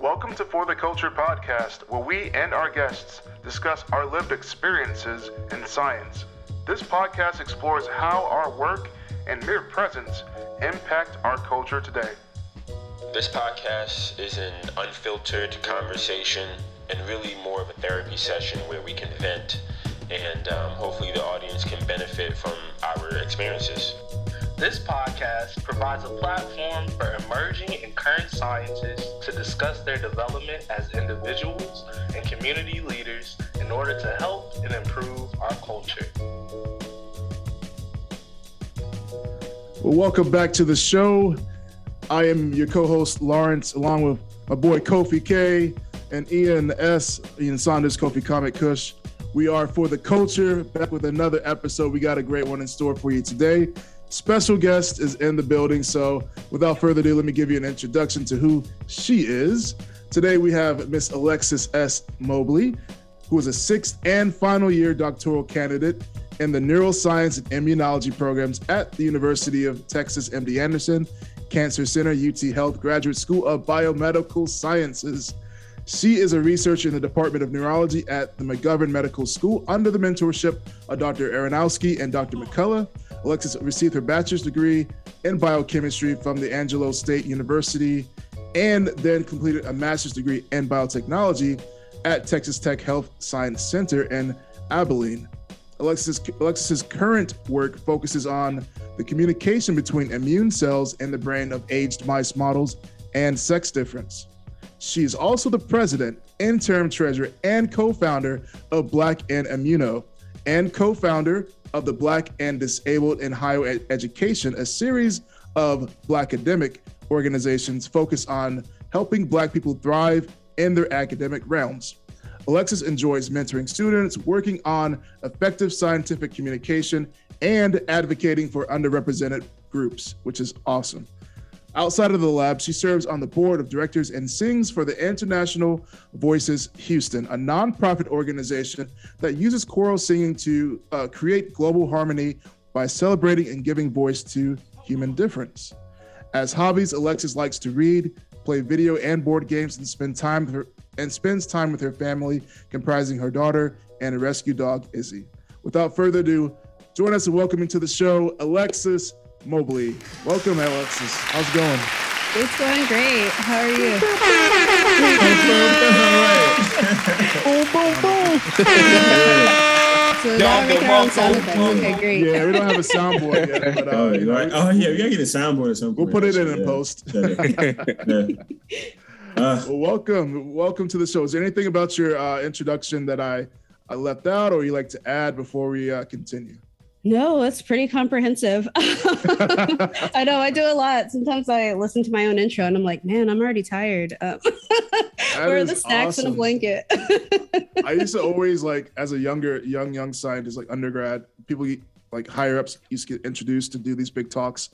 Welcome to For the Culture podcast, where we and our guests discuss our lived experiences in science. This podcast explores how our work and mere presence impact our culture today. This podcast is an unfiltered conversation and really more of a therapy session where we can vent and um, hopefully the audience can benefit from our experiences. This podcast provides a platform for emerging and current scientists to discuss their development as individuals and community leaders in order to help and improve our culture. Well, welcome back to the show. I am your co-host Lawrence, along with my boy Kofi K and Ian S. Ian Saunders, Kofi Comic Kush. We are for the culture back with another episode. We got a great one in store for you today. Special guest is in the building. So, without further ado, let me give you an introduction to who she is. Today, we have Miss Alexis S. Mobley, who is a sixth and final year doctoral candidate in the neuroscience and immunology programs at the University of Texas MD Anderson Cancer Center, UT Health Graduate School of Biomedical Sciences. She is a researcher in the Department of Neurology at the McGovern Medical School under the mentorship of Dr. Aronowski and Dr. McCullough. Alexis received her bachelor's degree in biochemistry from the Angelo State University and then completed a master's degree in biotechnology at Texas Tech Health Science Center in Abilene. Alexis, Alexis's current work focuses on the communication between immune cells in the brain of aged mice models and sex difference. She is also the president, interim treasurer, and co-founder of Black In Immuno, and co-founder of the Black and Disabled in Higher Education, a series of Black academic organizations focused on helping Black people thrive in their academic realms. Alexis enjoys mentoring students, working on effective scientific communication, and advocating for underrepresented groups, which is awesome. Outside of the lab, she serves on the board of directors and sings for the International Voices Houston, a nonprofit organization that uses choral singing to uh, create global harmony by celebrating and giving voice to human difference. As hobbies, Alexis likes to read, play video and board games, and spend time her, and spends time with her family, comprising her daughter and a rescue dog, Izzy. Without further ado, join us in welcoming to the show Alexis Mobley. Welcome, Alexis. How's it going? It's going great. How are you? boom, boom, boom. so now we're making our own sound effects. Okay, great. Yeah, we don't have a soundboard yet, but uh, Oh, you know, right. oh yeah, we gotta get a soundboard or something. we'll put it in in Yeah. post. Yeah. Uh, Well, welcome, welcome to the show. Is there anything about your uh, introduction that I, I left out, or you like to add before we uh, continue? No, it's pretty comprehensive. I know I do a lot. Sometimes I listen to my own intro and I'm like, man, I'm already tired. Um, where are the snacks and a blanket? I used to always like, as a younger, young, young scientist, like undergrad, people like higher ups used to get introduced to do these big talks.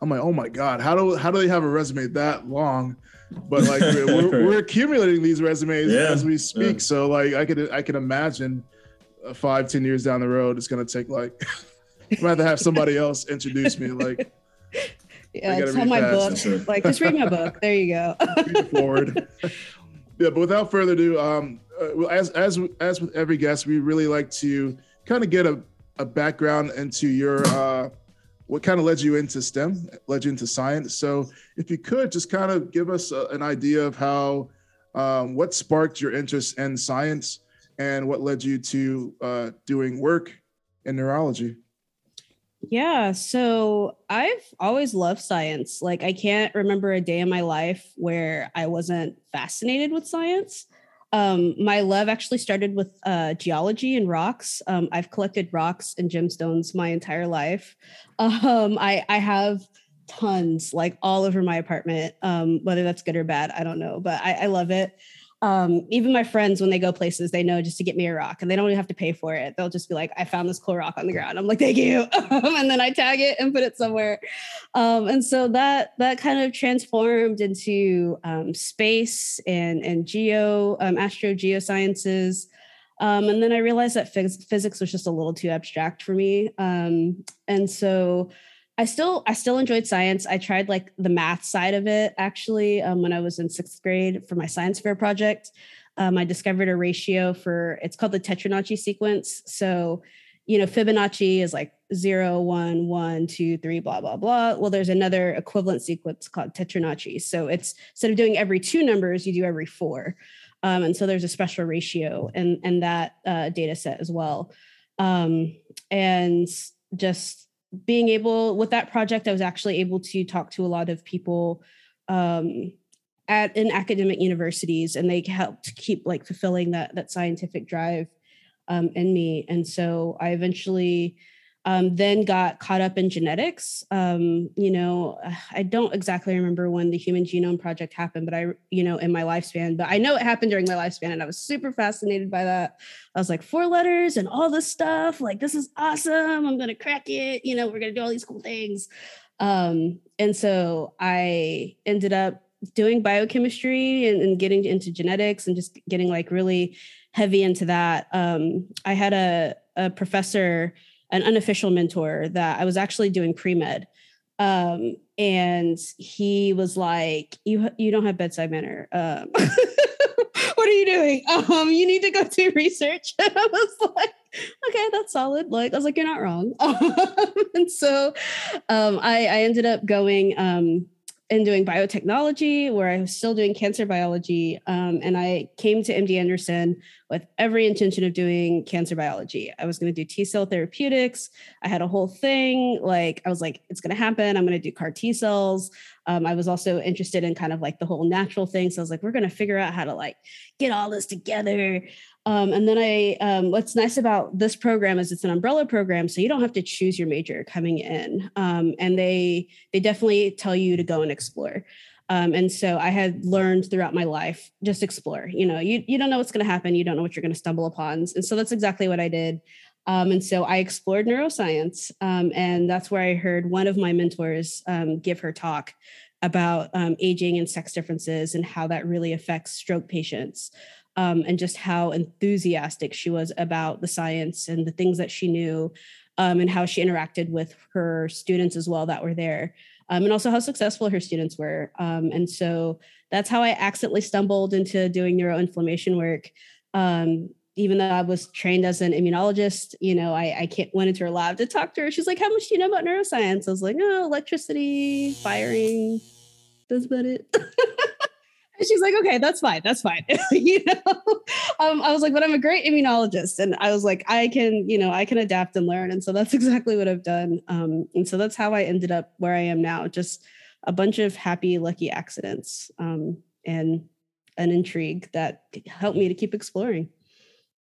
I'm like, oh my god, how do how do they have a resume that long? But like we're, we're, we're accumulating these resumes Yeah, as we speak, yeah. so like I could I can imagine uh, five ten years down the road, it's gonna take like I'm gonna have somebody else introduce me. Like yeah, gotta it's read on my book. Like, just read my book. There you go. forward. yeah, but without further ado, um, uh, as as as with every guest, we really like to kind of get a, a background into your uh, what kind of led you into STEM, led you into science. So, if you could just kind of give us a, an idea of how um, what sparked your interest in science and what led you to uh, doing work in neurology. Yeah, so I've always loved science. Like I can't remember a day in my life where I wasn't fascinated with science. Um, my love actually started with uh, geology and rocks. Um, I've collected rocks and gemstones my entire life. Um, I, I have tons, like all over my apartment. Um, whether that's good or bad, I don't know, but I, I love it. Um, even my friends, when they go places, they know just to get me a rock and they don't even have to pay for it. They'll just be like, I found this cool rock on the ground. I'm like, thank you. and then I tag it and put it somewhere. Um, and so that that kind of transformed into um, space and, and geo, um, astro geosciences. Um, and then I realized that phys- physics was just a little too abstract for me. Um, and so I still I still enjoyed science. I tried like the math side of it actually um, when I was in sixth grade for my science fair project. Um, I discovered a ratio for it's called the Tetranacci sequence. So, you know, Fibonacci is like zero, one, one, two, three, blah, blah, blah. Well, there's another equivalent sequence called Tetranacci. So it's instead of doing every two numbers, you do every four. Um, and so there's a special ratio in, in that uh, data set as well. Um, and just being able with that project, I was actually able to talk to a lot of people um, at in academic universities, and they helped keep like fulfilling that that scientific drive um, in me. And so I eventually um, then got caught up in genetics. Um, you know, I don't exactly remember when the Human Genome Project happened, but I, you know, in my lifespan, but I know it happened during my lifespan and I was super fascinated by that. I was like, four letters and all this stuff. Like, this is awesome. I'm going to crack it. You know, we're going to do all these cool things. Um, and so I ended up doing biochemistry and, and getting into genetics and just getting like really heavy into that. Um, I had a, a professor an unofficial mentor that I was actually doing pre med. Um, and he was like, "You you don't have bedside manner. Um, what are you doing? Um, you need to go do research." And I was like, "Okay, that's solid." Like I was like, "You're not wrong." and so um, I, I ended up going um, and doing biotechnology, where I was still doing cancer biology. Um, and I came to MD Anderson with every intention of doing cancer biology. I was going to do T cell therapeutics. I had a whole thing. Like, I was like, it's going to happen. I'm going to do CAR T cells. Um, I was also interested in kind of like the whole natural thing. So I was like, we're going to figure out how to like get all this together. Um, and then I, um, what's nice about this program is it's an umbrella program, so you don't have to choose your major coming in. Um, and they they definitely tell you to go and explore. Um, and so I had learned throughout my life, just explore. You know, you you don't know what's going to happen, you don't know what you're going to stumble upon, and so that's exactly what I did. Um, and so I explored neuroscience, um, and that's where I heard one of my mentors give her talk about aging and sex differences and how that really affects stroke patients um, and just how enthusiastic she was about the science and the things that she knew um, and how she interacted with her students as well that were there um, and also how successful her students were um, and so that's how i accidentally stumbled into doing neuroinflammation work um, even though I was trained as an immunologist, you know, I, I can't went into her lab to talk to her. She's like, "How much do you know about neuroscience?" I was like, "Oh, electricity, firing. That's about it." And she's like, okay, that's fine. That's fine. you know, um, I was like, but I'm a great immunologist. And I was like, I can, you know, I can adapt and learn. And so that's exactly what I've done. Um, and so that's how I ended up where I am now. Just a bunch of happy, lucky accidents um, and an intrigue that helped me to keep exploring.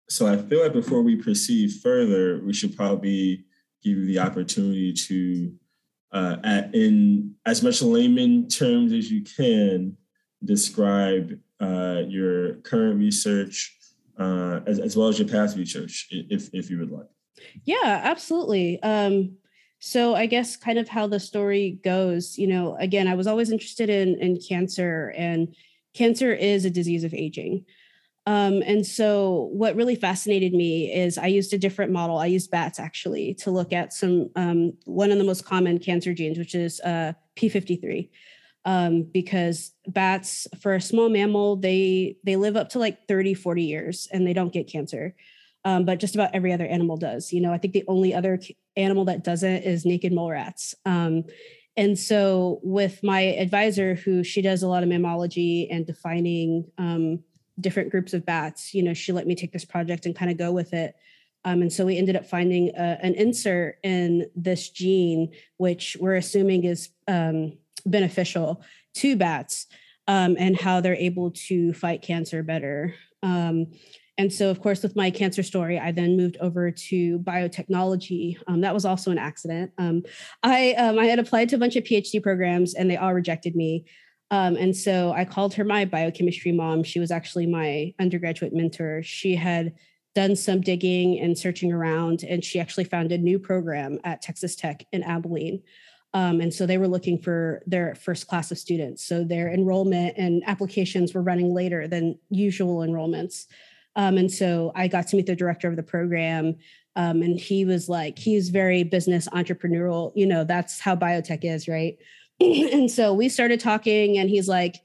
So I feel like before we proceed further, we should probably give you the opportunity to, uh, in as much layman terms as you can, describe uh, your current research uh, as, as well as your past research, if, if you would like. Yeah, absolutely. Um, so I guess kind of how the story goes, you know, again, I was always interested in, in cancer and cancer is a disease of aging. Um, and so what really fascinated me is I used a different model. I used bats actually to look at some, um, one of the most common cancer genes, which is uh, P53 um, because bats for a small mammal they they live up to like 30 40 years and they don't get cancer. Um, but just about every other animal does you know? I think the only other animal that doesn't is naked mole rats. Um, and so with my advisor who she does a lot of mammalogy and defining um, different groups of bats you know she let me take this project and kind of go with it. Um, and so we ended up finding uh, an insert in this gene which we're assuming is um, beneficial to bats um, and how they're able to fight cancer better. Um, and so, of course, with my cancer story, I then moved over to biotechnology. Um, that was also an accident. Um, I um, I had applied to a bunch of PhD programs, and they all rejected me. Um, and so I called her my biochemistry mom. She was actually my undergraduate mentor. She had done some digging and searching around, and she actually found a new program at Texas Tech in Abilene. Um, and so they were looking for their first class of students. So their enrollment and applications were running later than usual enrollments. Um, and so I got to meet the director of the program. Um, and he was like, he's very business entrepreneurial. You know, that's how biotech is, right? and so we started talking, and he's like,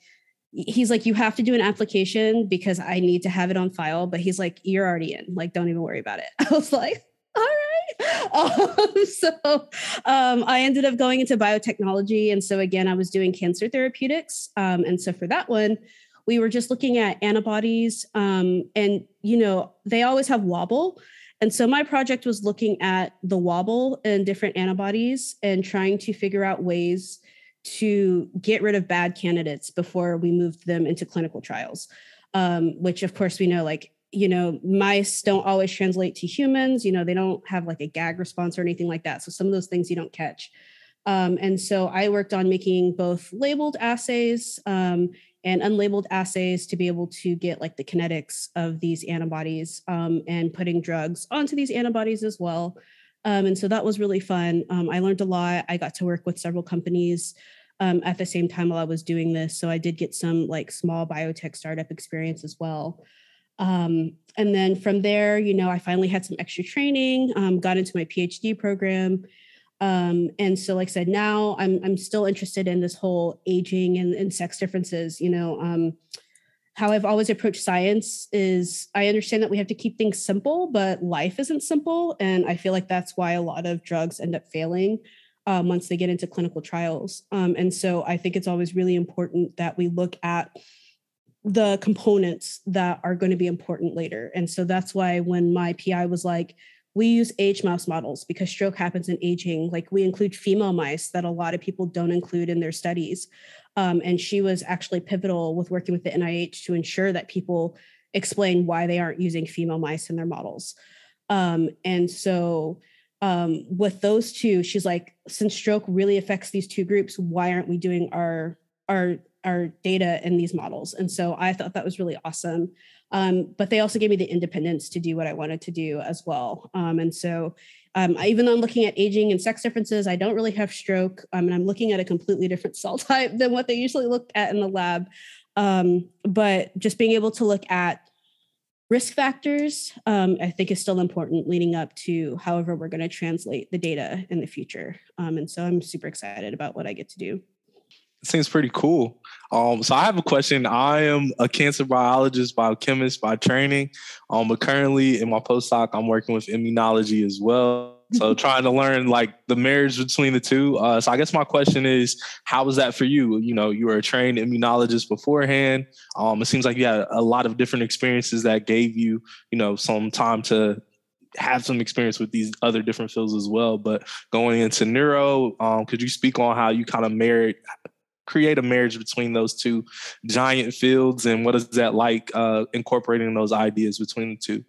he's like, you have to do an application because I need to have it on file. But he's like, you're already in. Like, don't even worry about it. I was like, all right. Um, so um, I ended up going into biotechnology. And so again, I was doing cancer therapeutics. Um, and so for that one, we were just looking at antibodies. Um, and, you know, they always have wobble. And so my project was looking at the wobble and different antibodies and trying to figure out ways to get rid of bad candidates before we moved them into clinical trials. Um, which of course we know like you know mice don't always translate to humans you know they don't have like a gag response or anything like that so some of those things you don't catch um, and so i worked on making both labeled assays um, and unlabeled assays to be able to get like the kinetics of these antibodies um, and putting drugs onto these antibodies as well. Um, and so that was really fun. Um, I learned a lot. I got to work with several companies um, at the same time while I was doing this. So I did get some like small biotech startup experience as well. Um, and then from there, you know, I finally had some extra training, um, got into my PhD program, um, and so, like I said, now I'm I'm still interested in this whole aging and, and sex differences. You know, um, how I've always approached science is I understand that we have to keep things simple, but life isn't simple, and I feel like that's why a lot of drugs end up failing um, once they get into clinical trials. Um, and so, I think it's always really important that we look at the components that are going to be important later. And so that's why when my PI was like, we use age mouse models because stroke happens in aging. Like we include female mice that a lot of people don't include in their studies. Um, and she was actually pivotal with working with the NIH to ensure that people explain why they aren't using female mice in their models. Um, and so um, with those two, she's like, since stroke really affects these two groups, why aren't we doing our our our data in these models? And so I thought that was really awesome. Um, but they also gave me the independence to do what I wanted to do as well. Um, and so, um, I, even though I'm looking at aging and sex differences, I don't really have stroke, um, and I'm looking at a completely different cell type than what they usually look at in the lab. Um, but just being able to look at risk factors, um, I think is still important leading up to however we're going to translate the data in the future. and so I'm super excited about what I get to do seems pretty cool. Um, so I have a question. I am a cancer biologist, biochemist by training. Um, but currently in my postdoc, I'm working with immunology as well. So trying to learn like the marriage between the two. Uh, so I guess my question is, how was that for you? You know, you were a trained immunologist beforehand. Um, it seems like you had a lot of different experiences that gave you, you know, some time to have some experience with these other different fields as well. But going into neuro, um, could you speak on how you kind of married create a marriage between those two giant fields? And what is that like uh, incorporating those ideas between the two?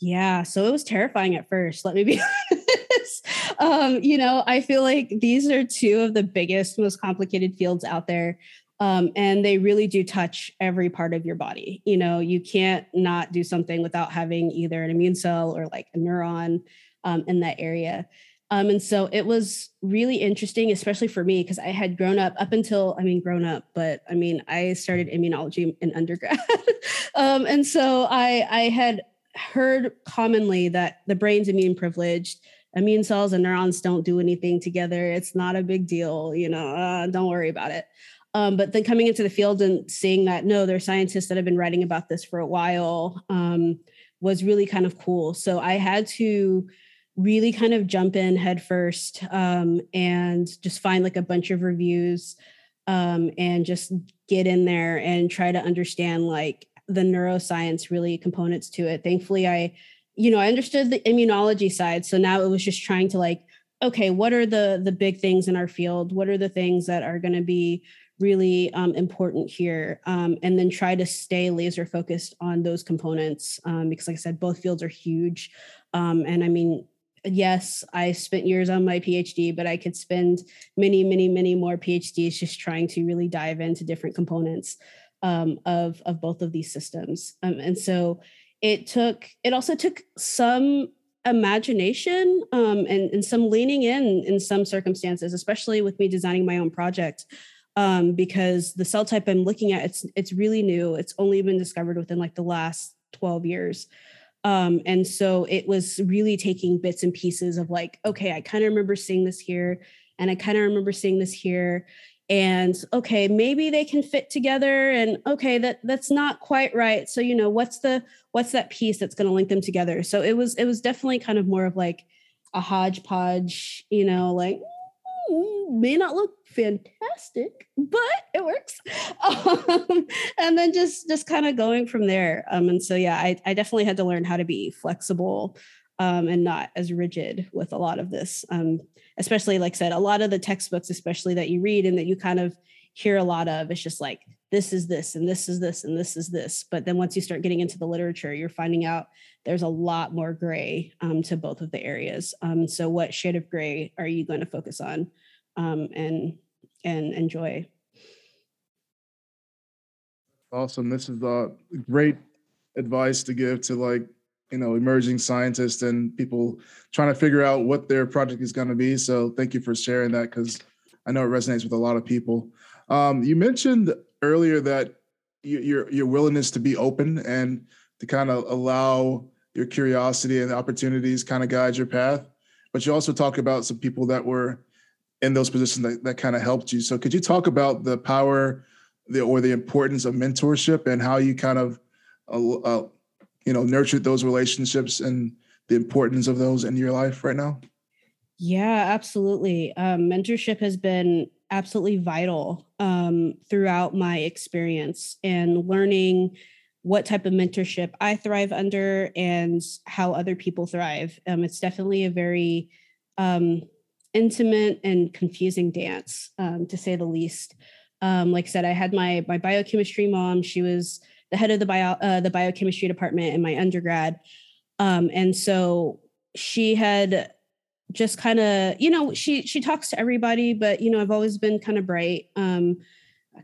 Yeah so it was terrifying at first let me be um, you know i feel like these are two of the biggest most complicated fields out there um, and they really do touch every part of your body. You know you can't not do something without having either an immune cell or like a neuron um, in that area um, and so it was really interesting, especially for me, because I had grown up up until, I mean, grown up, but I mean, I started immunology in undergrad. um, and so I, I had heard commonly that the brain's immune privileged, immune cells and neurons don't do anything together. It's not a big deal, you know, uh, don't worry about it. Um, but then coming into the field and seeing that, no, there are scientists that have been writing about this for a while um, was really kind of cool. So I had to, really kind of jump in headfirst um, and just find like a bunch of reviews um, and just get in there and try to understand like the neuroscience really components to it. Thankfully, I, you know, I understood the immunology side. So now it was just trying to like, okay, what are the the big things in our field? What are the things that are going to be really um, important here um, and then try to stay laser focused on those components um, because like i said both fields are huge um, and i mean yes, I spent years on my PhD, but I could spend many, many, many more PhDs just trying to really dive into different components um, of of both of these systems. Um, and so it took it also took some imagination um, and, and some leaning in in some circumstances, especially with me designing my own project. Um, because the cell type I'm looking at, it's it's really new. It's only been discovered within like the last 12 years. Um, and so it was really taking bits and pieces of like, okay, I kind of remember seeing this here, and I kind of remember seeing this here. And okay, maybe they can fit together. And okay, that that's not quite right. So, you know, what's the what's that piece that's going to link them together? So it was it was definitely kind of more of like a hodgepodge, you know, like may not look fantastic, but it works. Um, and then just just kind of going from there. Um, and so yeah, I, I definitely had to learn how to be flexible um, and not as rigid with a lot of this. Um, especially like I said, a lot of the textbooks, especially that you read and that you kind of hear a lot of, it's just like this is this and this is this and this is this. But then once you start getting into the literature, you're finding out there's a lot more gray um, to both of the areas. Um, so what shade of gray are you going to focus on um, and and enjoy? Awesome. This is uh, great advice to give to like you know emerging scientists and people trying to figure out what their project is going to be. So thank you for sharing that because I know it resonates with a lot of people. Um, you mentioned earlier that your your willingness to be open and to kind of allow your curiosity and opportunities kind of guide your path. But you also talk about some people that were in those positions that, that kind of helped you. So could you talk about the power the, or the importance of mentorship and how you kind of uh, uh, you know nurtured those relationships and the importance of those in your life right now? Yeah, absolutely. Um, mentorship has been absolutely vital um, throughout my experience and learning what type of mentorship I thrive under and how other people thrive. Um, it's definitely a very um, intimate and confusing dance, um, to say the least. Um, like I said, I had my my biochemistry mom. She was the head of the bio uh, the biochemistry department in my undergrad, um, and so she had just kind of you know she she talks to everybody, but you know I've always been kind of bright. Um,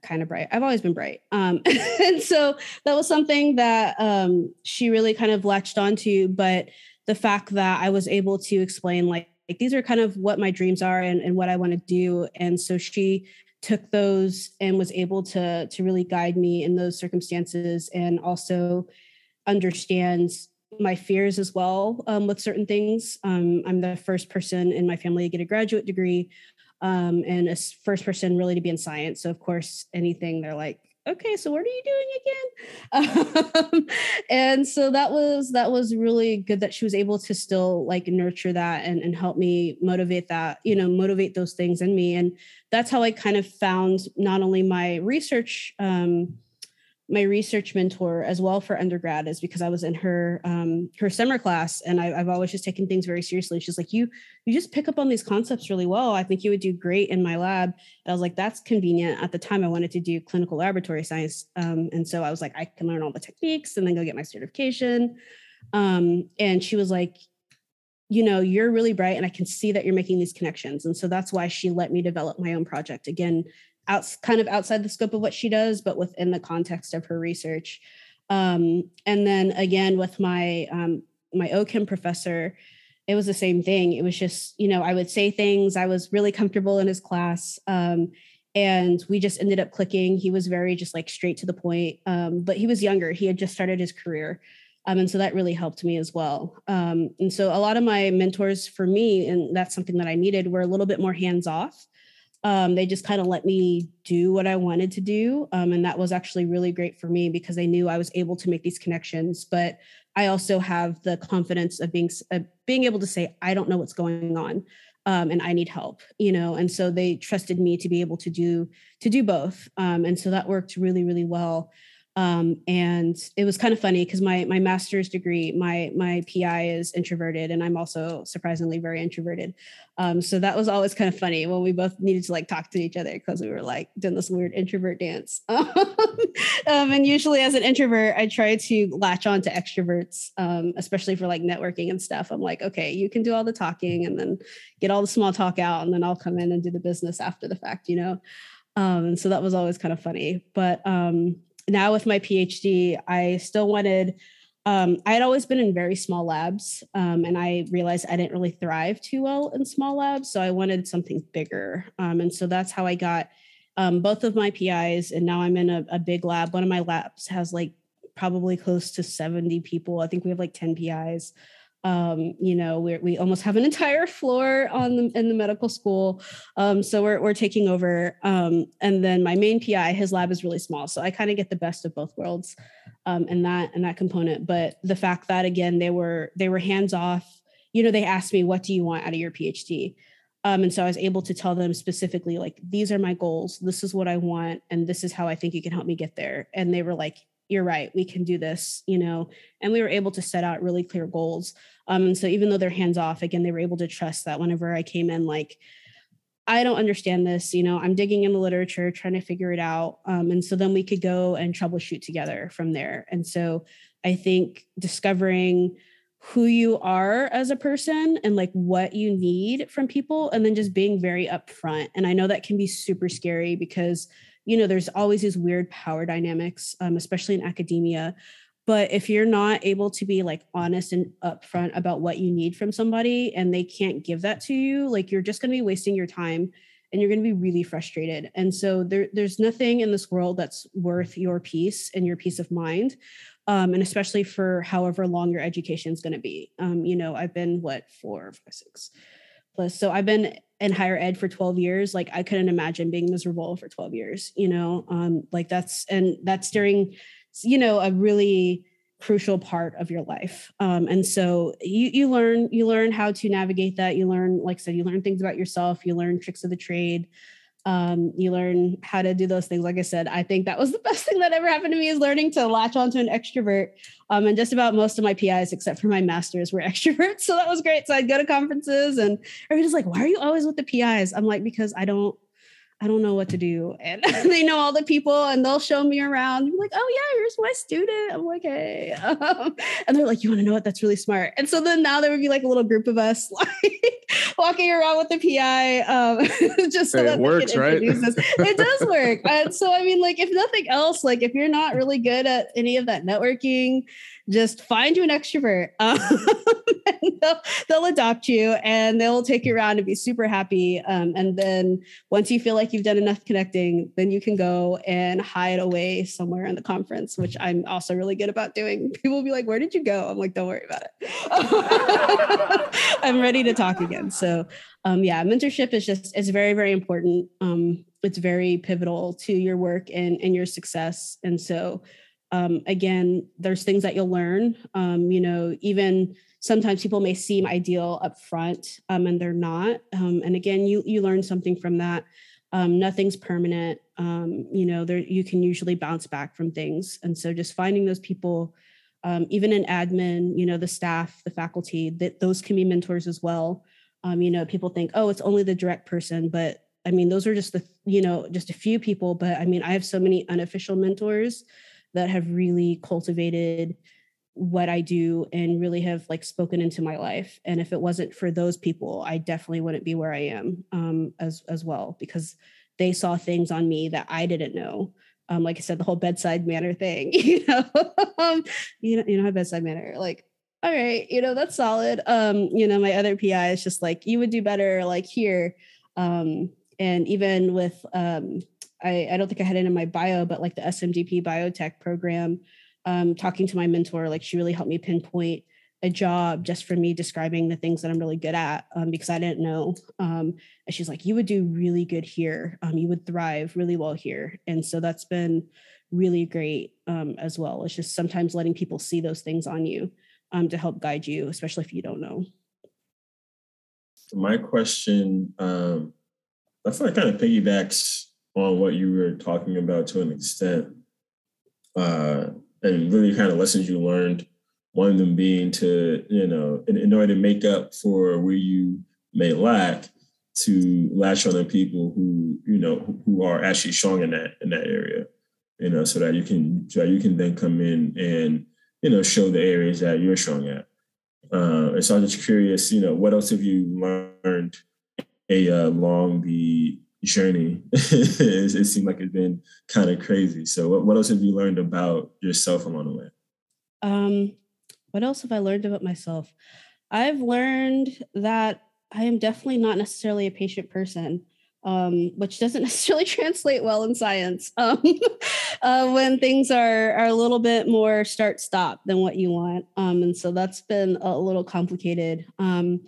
kind of bright. I've always been bright. Um, and so that was something that um, she really kind of latched onto. But the fact that I was able to explain, like, like these are kind of what my dreams are and, and what I want to do. And so she took those and was able to to really guide me in those circumstances and also understands my fears as well um, with certain things. Um, I'm the first person in my family to get a graduate degree um, and a first person really to be in science. So of course, anything they're like, okay, so what are you doing again? Um, and so that was that was really good that she was able to still like nurture that and, and help me motivate that, you know, motivate those things in me. And that's how I kind of found not only my research um, my research mentor as well for undergrad is because I was in her um, her summer class and I, have always just taken things very seriously. She's like, you you just pick up on these concepts really well. I think you would do great in my lab. And I was like, that's convenient. At the time, I wanted to do clinical laboratory science, um, and so I was like, I can learn all the techniques and then go get my certification. Um, and she was like, you know, you're really bright, and I can see that you're making these connections. And so that's why she let me develop my own project. Again, out kind of outside the scope of what she does, but within the context of her research. Um, and then again with my um, my OChem professor, it was the same thing. It was just you know I would say things. I was really comfortable in his class. Um, and we just ended up clicking. He was very just like straight to the point, um, but he was younger. He had just started his career. Um, and so that really helped me as well. Um, and so a lot of my mentors for me, and that's something that I needed, were a little bit more hands off um, they just kind of let me do what I wanted to do. Um, and that was actually really great for me because they knew I was able to make these connections. But I also have the confidence of being being able to say, I don't know what's going on. Um, and I need help, you know, and so they trusted me to be able to do to do both, um, and so that worked really, really well. Um, and it was kind of funny because my my master's degree, my my PI is introverted, and I'm also surprisingly very introverted. Um, so that was always kind of funny when we both needed to like talk to each other because we were like doing this weird introvert dance. um, and usually, as an introvert, I try to latch on to extroverts, um, especially for like networking and stuff. I'm like, okay, you can do all the talking and then get all the small talk out, and then I'll come in and do the business after the fact, you know. Um, so that was always kind of funny, but um, now with my PhD, I still wanted. Um, I had always been in very small labs, um, and I realized I didn't really thrive too well in small labs. So I wanted something bigger, um, and so that's how I got um, both of my PIs. And now I'm in a, a big lab. One of my labs has like probably close to 70 people. I think we have like 10 PIs. Um, you know, we we almost have an entire floor on the, in the medical school. Um, so we're we're taking over. Um, and then my main PI, his lab is really small, so I kind of get the best of both worlds, um, and that and that component. But the fact that again they were they were hands off. You know, they asked me, "What do you want out of your PhD?" Um, and so I was able to tell them specifically, like, these are my goals. This is what I want. And this is how I think you can help me get there. And they were like, you're right, we can do this, you know. And we were able to set out really clear goals. Um, and so even though they're hands off, again, they were able to trust that whenever I came in, like, I don't understand this, you know, I'm digging in the literature, trying to figure it out. Um, and so then we could go and troubleshoot together from there. And so I think discovering who you are as a person and like what you need from people and then just being very upfront and i know that can be super scary because you know there's always these weird power dynamics um, especially in academia but if you're not able to be like honest and upfront about what you need from somebody and they can't give that to you like you're just going to be wasting your time and you're going to be really frustrated and so there, there's nothing in this world that's worth your peace and your peace of mind um, and especially for however long your education is going to be. Um, you know, I've been what four, five, six plus. So I've been in higher ed for 12 years. Like I couldn't imagine being miserable for 12 years, you know, um, like that's, and that's during, you know, a really crucial part of your life. Um, and so you, you learn, you learn how to navigate that. You learn, like I said, you learn things about yourself, you learn tricks of the trade um, you learn how to do those things. Like I said, I think that was the best thing that ever happened to me is learning to latch onto an extrovert. Um, and just about most of my PIs, except for my masters, were extroverts. So that was great. So I'd go to conferences and everybody's like, why are you always with the PIs? I'm like, because I don't I don't know what to do. And they know all the people and they'll show me around. I'm like, oh, yeah, here's my student. I'm like, hey. Um, and they're like, you want to know what? That's really smart. And so then now there would be like a little group of us like walking around with the PI um, just so hey, that it works, right? Us. It does work. and so, I mean, like, if nothing else, like, if you're not really good at any of that networking, just find you an extrovert. Um, they'll, they'll, adopt you and they'll take you around and be super happy. Um, and then once you feel like you've done enough connecting, then you can go and hide away somewhere in the conference, which I'm also really good about doing. People will be like, Where did you go? I'm like, Don't worry about it. I'm ready to talk again. So, um, yeah, mentorship is just, it's very, very important. Um, it's very pivotal to your work and, and your success. And so, um, again, there's things that you'll learn. Um, you know, even sometimes people may seem ideal up front um, and they're not. Um, and again, you you learn something from that. Um, nothing's permanent. Um, you know, there you can usually bounce back from things. And so just finding those people, even in admin, you know, the staff, the faculty, that those can be mentors as well. you know, people think, oh, it's only the direct person, but I mean, those are just the, you know, just a few people. But I mean, I have so many unofficial mentors that have really cultivated what I do and really have like spoken into my life. And if it wasn't for those people, I definitely wouldn't be where I am um, as as well because they saw things on me that I didn't know. Um, like I said, the whole bedside manner thing, you know, um, you know, you know, bedside manner, like, all right, you know, that's solid. Um, you know, my other PI is just like, you would do better, like here. Um, and even with um, I, I don't think I had it in my bio, but like the SMDP biotech program, um, talking to my mentor, like she really helped me pinpoint a job just for me describing the things that I'm really good at um, because I didn't know. Um, and she's like, you would do really good here. Um, you would thrive really well here. And so that's been really great um, as well. It's just sometimes letting people see those things on you um, to help guide you, especially if you don't know. My question, um, I feel like kind of piggybacks on what you were talking about to an extent, uh, and really kind of lessons you learned. One of them being to, you know, in, in order to make up for where you may lack, to latch on to people who, you know, who, are actually strong in that in that area, you know, so that you can so that you can then come in and you know show the areas that you're strong at. Uh, and so I'm just curious, you know, what else have you learned a, uh, along the journey. it, seemed like it's been kind of crazy. So, what, what else have you learned about yourself along the way? Um, what else have I learned about myself? I've learned that I am definitely not necessarily a patient person. um, which doesn't necessarily translate well in science um, uh, when things are, are a little bit more start stop than what you want. Um, and so that's been a little complicated. Um,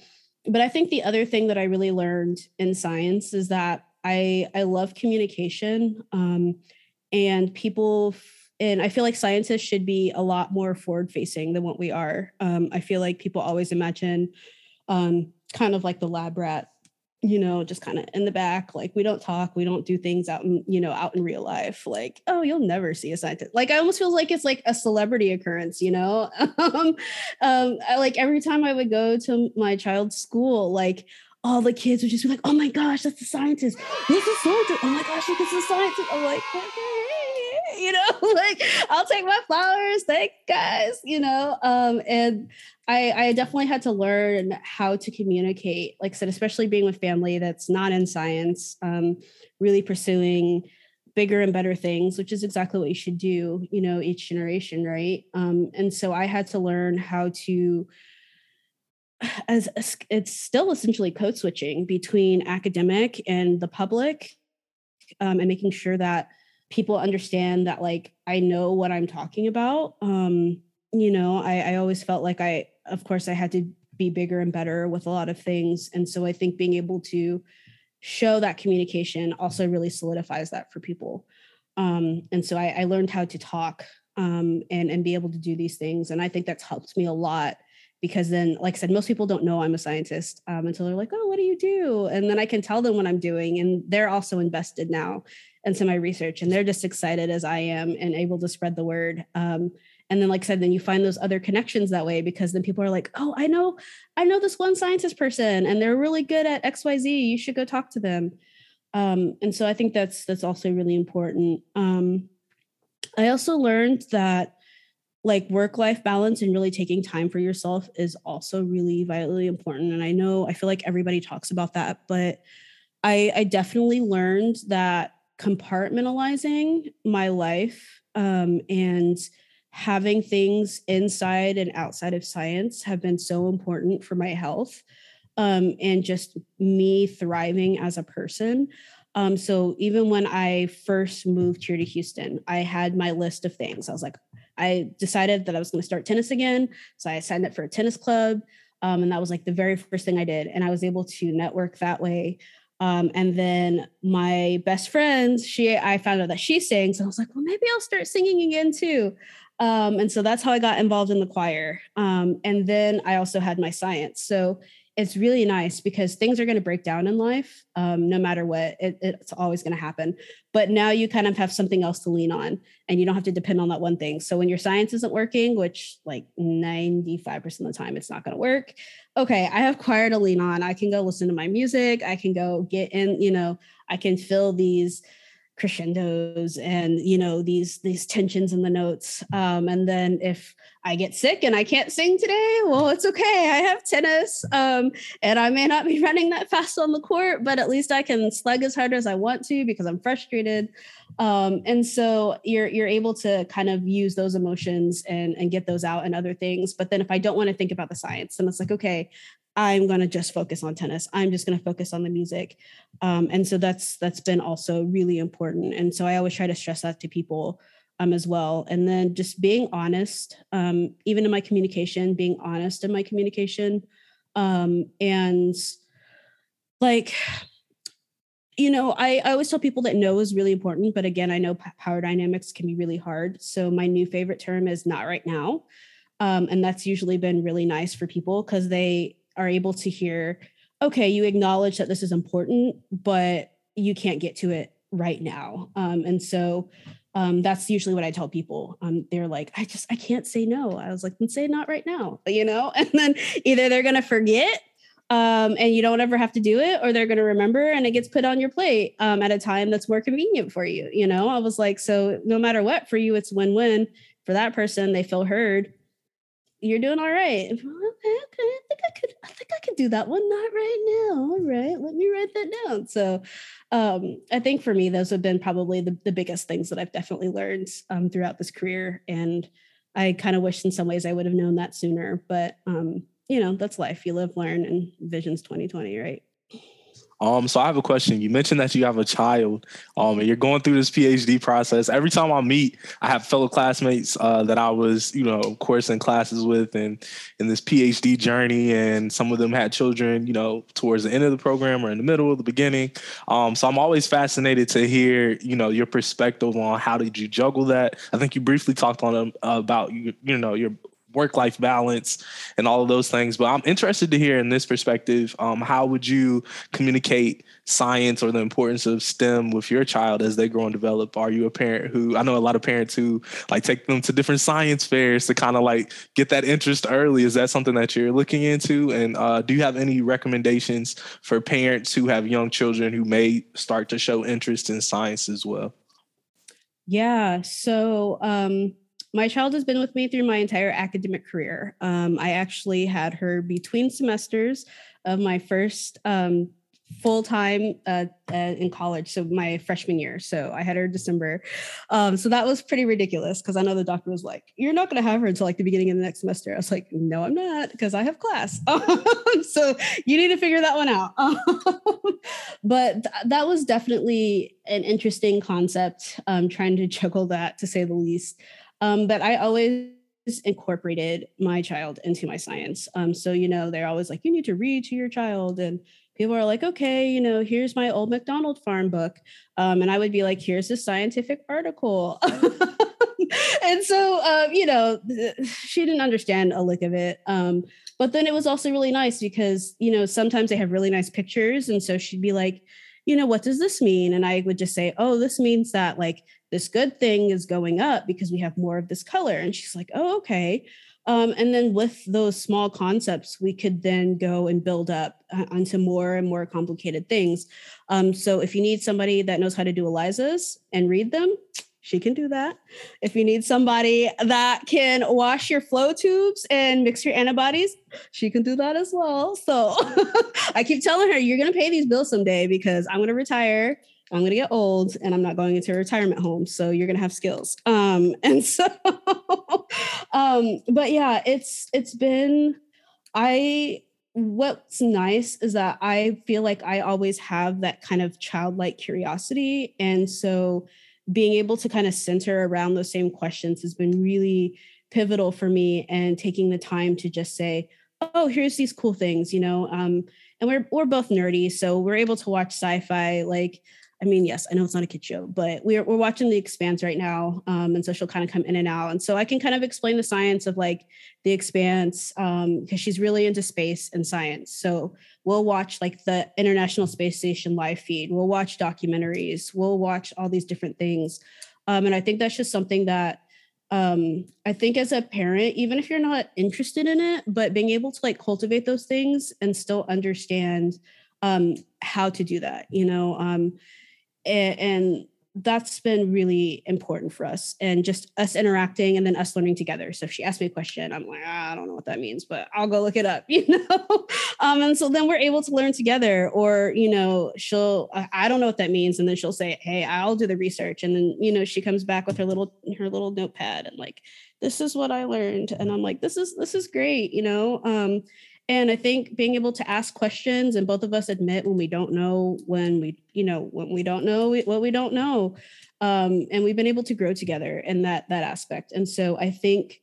but I think the other thing that I really learned in science is that I, I love communication um, and people. And I feel like scientists should be a lot more forward facing than what we are. Um, I feel like people always imagine um, kind of like the lab rat you know, just kind of in the back. Like we don't talk, we don't do things out in, you know, out in real life. Like, oh, you'll never see a scientist. Like I almost feel like it's like a celebrity occurrence, you know? um, um, I, like every time I would go to my child's school, like all the kids would just be like, oh my gosh, that's the scientist. This is scientist. Oh my gosh, look, it's the scientist. I'm like, okay, you know, like I'll take my flowers. Thank guys, you know. Um, and I, I definitely had to learn how to communicate, like I said, especially being with family that's not in science, um, really pursuing bigger and better things, which is exactly what you should do, you know, each generation, right? Um, and so I had to learn how to as it's still essentially code switching between academic and the public um, and making sure that people understand that like i know what i'm talking about. Um, you know I, I always felt like i of course i had to be bigger and better with a lot of things. And so i think being able to show that communication also really solidifies that for people. Um, and so I, I, learned how to talk um, and and be able to do these things. And i think that's helped me a lot because then like i said most people don't know i'm a scientist um, until they're like oh what do you do? And then i can tell them what i'm doing and they're also invested now into my research and they're just excited as i am and able to spread the word um, and then like i said then you find those other connections that way because then people are like oh i know i know this one scientist person and they're really good at xyz you should go talk to them. Um, and so i think that's that's also really important. Um, i also learned that like work life balance and really taking time for yourself is also really vitally important and i know i feel like everybody talks about that but i i definitely learned that compartmentalizing my life um, and having things inside and outside of science have been so important for my health um, and just me thriving as a person um, so even when I first moved here to Houston, I had my list of things. I was like, I decided that I was going to start tennis again. So I signed up for a tennis club. Um, and that was like the very first thing I did. And I was able to network that way. Um, and then my best friend, she, I found out that she sings. And I was like, well, maybe I'll start singing again too. Um, and so that's how I got involved in the choir. Um, and then I also had my science. So it's really nice because things are going to break down in life um, no matter what it, it's always going to happen. But now you kind of have something else to lean on and you don't have to depend on that one thing. So when your science isn't working which like 95% of the time it's not going to work okay i have choir to lean on. I can go listen to my music. I can go get in you know i can fill these crescendos and you know these these tensions in the notes. Um, and then if i get sick and i can't sing today well it's okay. I have tennis um, and i may not be running that fast on the court but at least i can slug as hard as i want to because i'm frustrated. Um, and so you're you're able to kind of use those emotions and and get those out and other things. But then if i don't want to think about the science then it's like okay I'm going to just focus on tennis. I'm just going to focus on the music. Um, and so that's that's been also really important. And so I always try to stress that to people um, as well. And then just being honest, um, even in my communication, being honest in my communication, um, and like you know I, I always tell people that no is really important but again i know power dynamics can be really hard so my new favorite term is not right now um, and that's usually been really nice for people because they are able to hear, okay, you acknowledge that this is important, but you can't get to it right now. Um, and so um, that's usually what I tell people. Um, they're like, I just, I can't say no. I was like, then say not right now, you know? And then either they're going to forget um, and you don't ever have to do it, or they're going to remember and it gets put on your plate um, at a time that's more convenient for you. You know, I was like, so no matter what, for you, it's win win. For that person, they feel heard you're doing all right. Okay, okay. I think I could I think I could do that one. Not right now. All right. Let me write that down. So um, I think for me, those have been probably the, the biggest things that I've definitely learned um, throughout this career. And I kind of wish in some ways I would have known that sooner. But um, you know, that's life. You live, learn, and visions 2020, right? Um, so I have a question. You mentioned that you have a child, um, and you're going through this PhD process. Every time I meet, I have fellow classmates uh, that I was, you know, of course, in classes with, and in this PhD journey. And some of them had children, you know, towards the end of the program or in the middle or the beginning. Um, so I'm always fascinated to hear, you know, your perspective on how did you juggle that. I think you briefly talked on um, about you, you know, your work life balance and all of those things. But I'm interested to hear in this perspective, um, how would you communicate science or the importance of STEM with your child as they grow and develop? Are you a parent who I know a lot of parents who like take them to different science fairs to kind of like get that interest early? Is that something that you're looking into? And uh, do you have any recommendations for parents who have young children who may start to show interest in science as well? Yeah. So, um, my child has been with me through my entire academic career. Um, I actually had her between semesters of my first um, full time uh, uh, in college, so my freshman year. So I had her December. Um, so that was pretty ridiculous because I know the doctor was like, "You're not going to have her until like the beginning of the next semester." I was like, "No, I'm not because I have class." so you need to figure that one out. but th- that was definitely an interesting concept. Um, trying to juggle that to say the least. Um, but I always incorporated my child into my science. Um, so, you know, they're always like, you need to read to your child. And people are like, okay, you know, here's my old McDonald farm book. Um, and I would be like, here's a scientific article. and so, uh, you know, she didn't understand a lick of it. Um, but then it was also really nice because, you know, sometimes they have really nice pictures. And so she'd be like, you know, what does this mean? And I would just say, oh, this means that like this good thing is going up because we have more of this color. And she's like, oh, okay. Um, and then with those small concepts, we could then go and build up uh, onto more and more complicated things. Um, so if you need somebody that knows how to do ELISAs and read them, she can do that. If you need somebody that can wash your flow tubes and mix your antibodies, she can do that as well. So I keep telling her, you're going to pay these bills someday because I'm going to retire I'm going to get old and I'm not going into a retirement home. So you're going to have skills. Um, and so, um, but yeah, it's, it's been, I, what's nice is that I feel like I always have that kind of childlike curiosity. And so being able to kind of center around those same questions has been really pivotal for me and taking the time to just say, oh, here's these cool things, you know, um, and we're, we're both nerdy. So we're able to watch sci-fi, like, I mean, yes, I know it's not a kid show, but we're we're watching The Expanse right now, um, and so she'll kind of come in and out, and so I can kind of explain the science of like The Expanse because um, she's really into space and science. So we'll watch like the International Space Station live feed. We'll watch documentaries. We'll watch all these different things, um, and I think that's just something that um, I think as a parent, even if you're not interested in it, but being able to like cultivate those things and still understand um, how to do that, you know. Um, and, that's been really important for us and just us interacting and then us learning together. So if she asks me a question, I'm like, ah, I don't know what that means, but I'll go look it up, you know? um, and so then we're able to learn together or, you know, she'll, I don't know what that means. And then she'll say, Hey, I'll do the research. And then, you know, she comes back with her little, her little notepad and like, this is what I learned. And I'm like, this is, this is great, you know? Um, and i think being able to ask questions and both of us admit when we don't know when we you know when we don't know what we don't know um, and we've been able to grow together in that that aspect. And so i think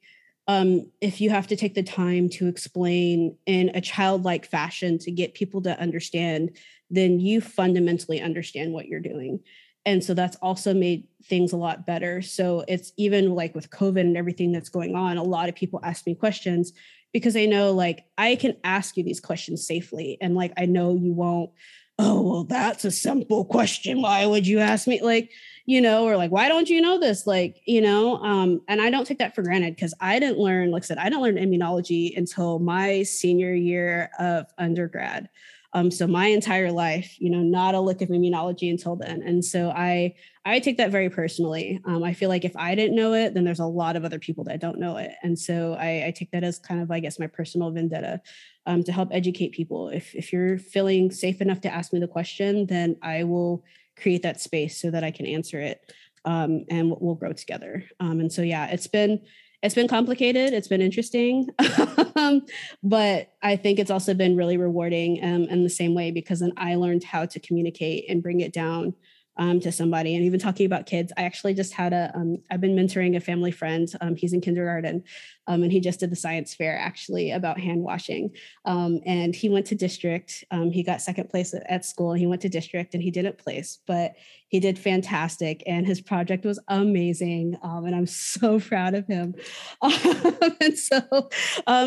um, if you have to take the time to explain in a childlike fashion to get people to understand then you fundamentally understand what you're doing. And so that's also made things a lot better. So it's even like with covid and everything that's going on a lot of people ask me questions because I know like I can ask you these questions safely and like I know you won't oh well that's a simple question. Why would you ask me? Like you know or like why don't you know this? Like you know um and I don't take that for granted because I didn't learn like I said I didn't learn immunology until my senior year of undergrad. Um, so my entire life, you know, not a lick of immunology until then. And so I I take that very personally. Um, I feel like if I didn't know it, then there's a lot of other people that don't know it. And so I, I take that as kind of, I guess, my personal vendetta um, to help educate people. If if you're feeling safe enough to ask me the question, then I will create that space so that I can answer it. Um, and we'll grow together. Um, and so, yeah, it's been it's been complicated. It's been interesting, um, but I think it's also been really rewarding um, in the same way because then I learned how to communicate and bring it down um, to somebody. And even talking about kids, I actually just had a. have um, been mentoring a family friend. Um, he's in kindergarten, um, and he just did the science fair actually about hand washing. Um, and he went to district. He got second place at school. He went to district, and he didn't place, but he did fantastic. And his project was amazing. and I'm so proud of him. and so,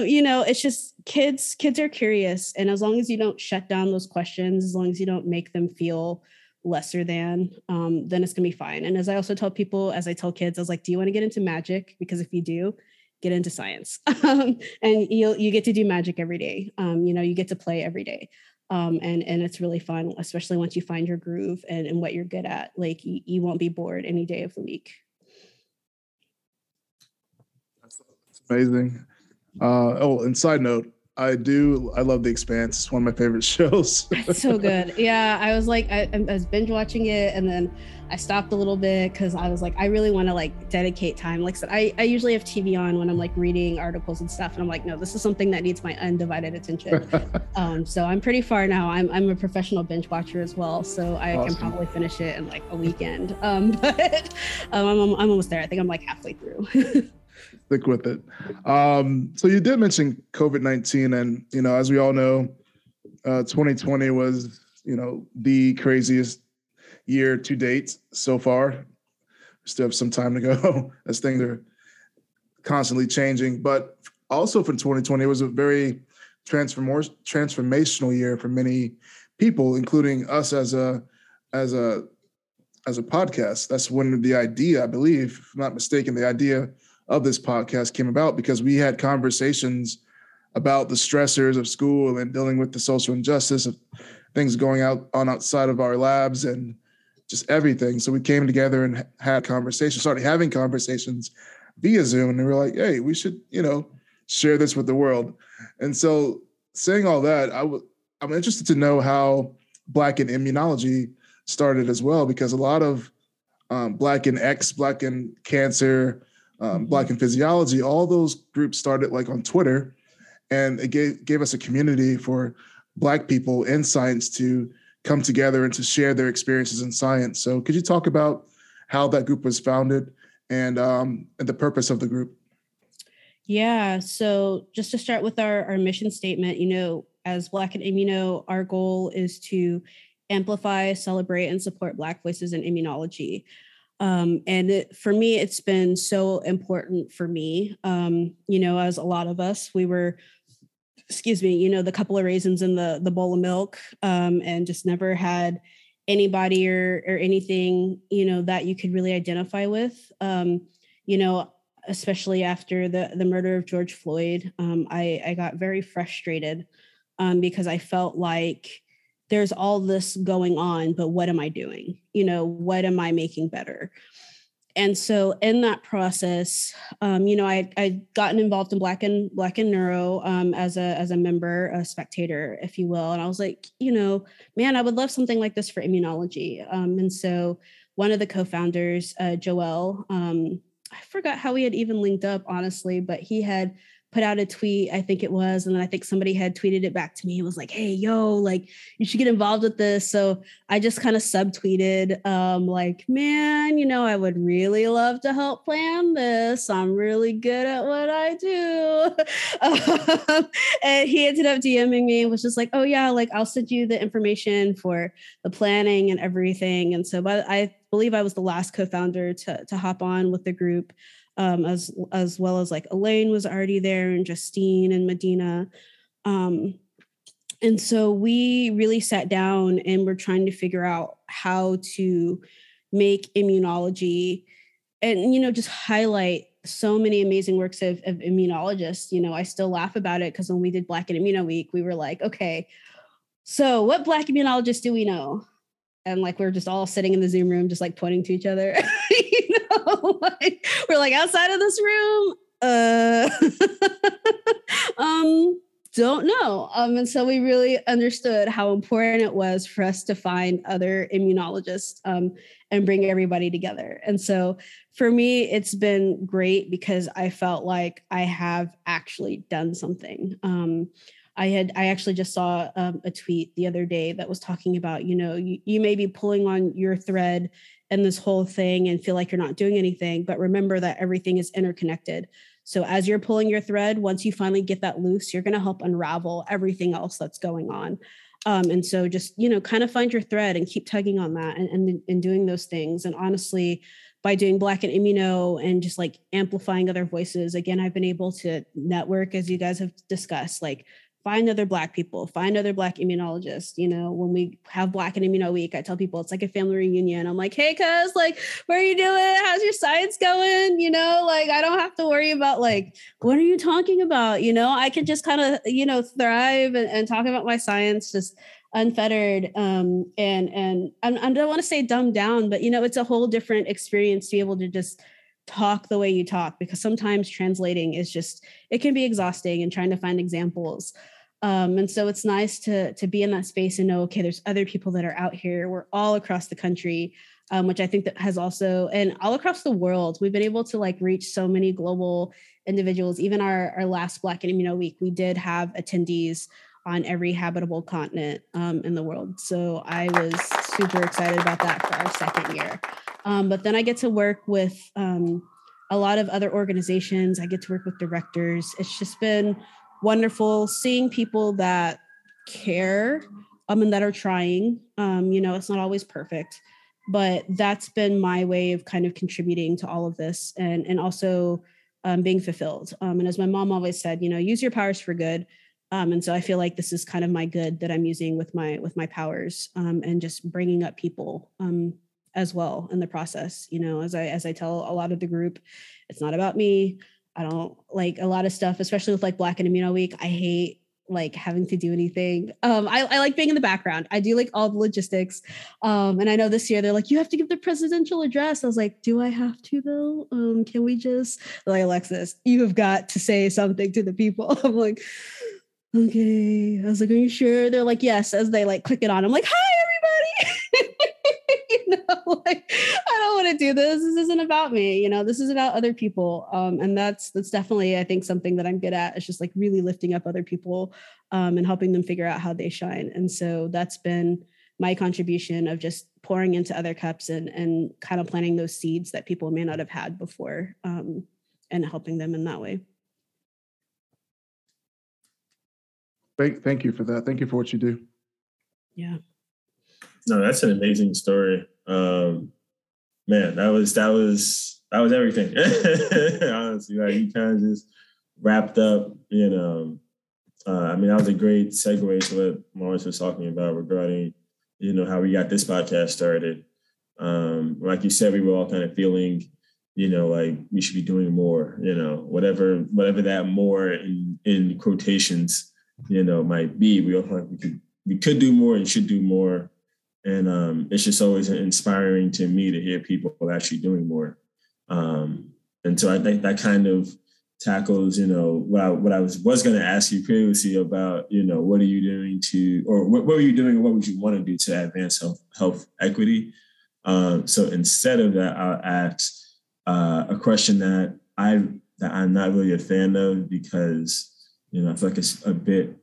you know, it's just kids. Kids are curious, and as long as you don't shut down those questions, as long as you don't make them feel lesser than, um, then it's gonna be fine. And as I also tell people, as I tell kids, I was like, do you want to get into magic? Because if you do, get into science. Um, and you'll you get to do magic every day. Um, you know, you get to play every day. Um, and and it's really fun, especially once you find your groove and, and what you're good at. Like you, you won't be bored any day of the week. That's amazing. Uh, oh, and side note, I do. I love The Expanse. It's one of my favorite shows. so good. Yeah, I was like, I, I, was binge watching it, and then I stopped a little bit because I was like, I really want to like dedicate time. Like I said, I, I usually have TV on when I'm like reading articles and stuff, and I'm like, no, this is something that needs my undivided attention. um, so I'm pretty far now. I'm I'm a professional binge watcher as well, so I awesome. can probably finish it in like a weekend. Um, but um, I'm I'm almost there. I think I'm like halfway through stick with it. Um, so you did mention COVID nineteen, and you know, as we all know, uh, 2020 was you know the craziest year to date so far. Still have some time to go as things are constantly changing, but also for 2020, it was a very transform- transformational year for many people, including us as a as a as a podcast. That's when the idea, I believe, if I'm not mistaken, the idea of this podcast came about because we had conversations about the stressors of school and dealing with the social injustice of things going out on outside of our labs and just everything. So we came together and had conversations, started having conversations via Zoom, and we were like, "Hey, we should, you know, share this with the world." And so, saying all that, I w- I'm interested to know how Black in Immunology started as well, because a lot of um, Black in X, Black in Cancer, um, Black in Physiology, all those groups started like on Twitter, and it gave gave us a community for Black people in science to come together and to share their experiences in science. So, could you talk about how that group was founded and um, and the purpose of the group? Yeah. So, just to start with our our mission statement, you know, as Black in Immuno, our goal is to amplify, celebrate, and support Black voices in immunology. Um, and it, for me, it's been so important for me. Um, you know, as a lot of us, we were, excuse me, you know, the couple of raisins in the the bowl of milk, um, and just never had anybody or or anything, you know, that you could really identify with. Um, you know, especially after the the murder of George Floyd, um, I I got very frustrated um, because I felt like there's all this going on, but what am I doing? You know, what am I making better? And so in that process, um, you know, I I gotten involved in Black and Black in Neuro um, as a as a member, a spectator, if you will. And I was like, you know, man, I would love something like this for immunology. Um, and so one of the co-founders, uh, Joel, um, I forgot how we had even linked up, honestly, but he had put out a tweet, I think it was, and then I think somebody had tweeted it back to me. It was like, "Hey, yo, like you should get involved with this." So I just kind of subtweeted, um, like, "Man, you know, I would really love to help plan this. I'm really good at what I do." um, and he ended up DMing me and was just like, "Oh yeah, like I'll send you the information for the planning and everything." And so, but I believe I was the last co-founder to to hop on with the group um, as as well as like Elaine was already there and Justine and Medina. Um, and so we really sat down and we're trying to figure out how to make immunology and you know just highlight so many amazing works of, of immunologists. You know i still laugh about it because when we did black in immuno week we were like okay so what black immunologists do we know? And like we are just all sitting in the zoom room just like pointing to each other like, we're like outside of this room uh um don't know. Um, and so we really understood how important it was for us to find other immunologists um, and bring everybody together. And so for me, it's been great because I felt like I have actually done something. Um, I had I actually just saw um, a tweet the other day that was talking about you know you, you may be pulling on your thread and this whole thing and feel like you're not doing anything, but remember that everything is interconnected. So as you're pulling your thread, once you finally get that loose, you're going to help unravel everything else that's going on. Um, and so just, you know, kind of find your thread and keep tugging on that and, and, and doing those things. And honestly, by doing black in immuno and just like amplifying other voices, again, I've been able to network as you guys have discussed, like find other black people find other black immunologists you know when we have black in immuno week i tell people it's like a family reunion. I'm like hey cuz like where are you doing? How's your science going? You know like i don't have to worry about like what are you talking about? You know i can just kind of you know thrive and, and, talk about my science just unfettered um and and I'm, i don't want to say dumbed down but you know it's a whole different experience to be able to just talk the way you talk because sometimes translating is just it can be exhausting and trying to find examples. Um, and so it's nice to to be in that space and know okay there's other people that are out here. We're all across the country um, which i think that has also and all across the world we've been able to like reach so many global individuals. Even our our last black in immuno week we did have attendees on every habitable continent um, in the world. So i was super excited about that for our second year um, but then I get to work with um, a lot of other organizations. I get to work with directors. It's just been wonderful seeing people that care um, and that are trying. Um, you know, it's not always perfect, but that's been my way of kind of contributing to all of this and, and also um, being fulfilled. Um, and as my mom always said, you know, use your powers for good. Um, and so I feel like this is kind of my good that I'm using with my with my powers um, and just bringing up people um, as well in the process you know as i as i tell a lot of the group it's not about me. I don't like a lot of stuff especially with like black in immuno week. I hate like having to do anything. Um I, I like being in the background. I do like all the logistics. Um and i know this year they're like you have to give the presidential address. I was like do i have to though? Um can we just like alexis you have got to say something to the people. I'm like okay i was like are you sure they're like yes as they like click it on i'm like hi everybody you know, like I don't want to do this. This isn't about me. You know, this is about other people. Um, and that's that's definitely, I think, something that I'm good at. It's just like really lifting up other people um, and helping them figure out how they shine. And so that's been my contribution of just pouring into other cups and and kind of planting those seeds that people may not have had before um, and helping them in that way. Thank, thank you for that. Thank you for what you do. Yeah. No, that's an amazing story. Um, man, that was that was that was everything. Honestly, like you kind of just wrapped up. You know, uh, I mean, that was a great segue to what Lawrence was talking about regarding, you know, how we got this podcast started. Um, like you said, we were all kind of feeling, you know, like we should be doing more. You know, whatever whatever that more in in quotations, you know, might be. We all like we could we could do more and should do more and um, it's just always inspiring to me to hear people actually doing more. Um, and so I think that kind of tackles, you know, what I, what I was was going to ask you previously about, you know, what are you doing to, or what, what were you doing, or what would you want to do to advance health health equity? Um, so instead of that, I'll ask uh, a question that I that I'm not really a fan of because you know I feel like it's a bit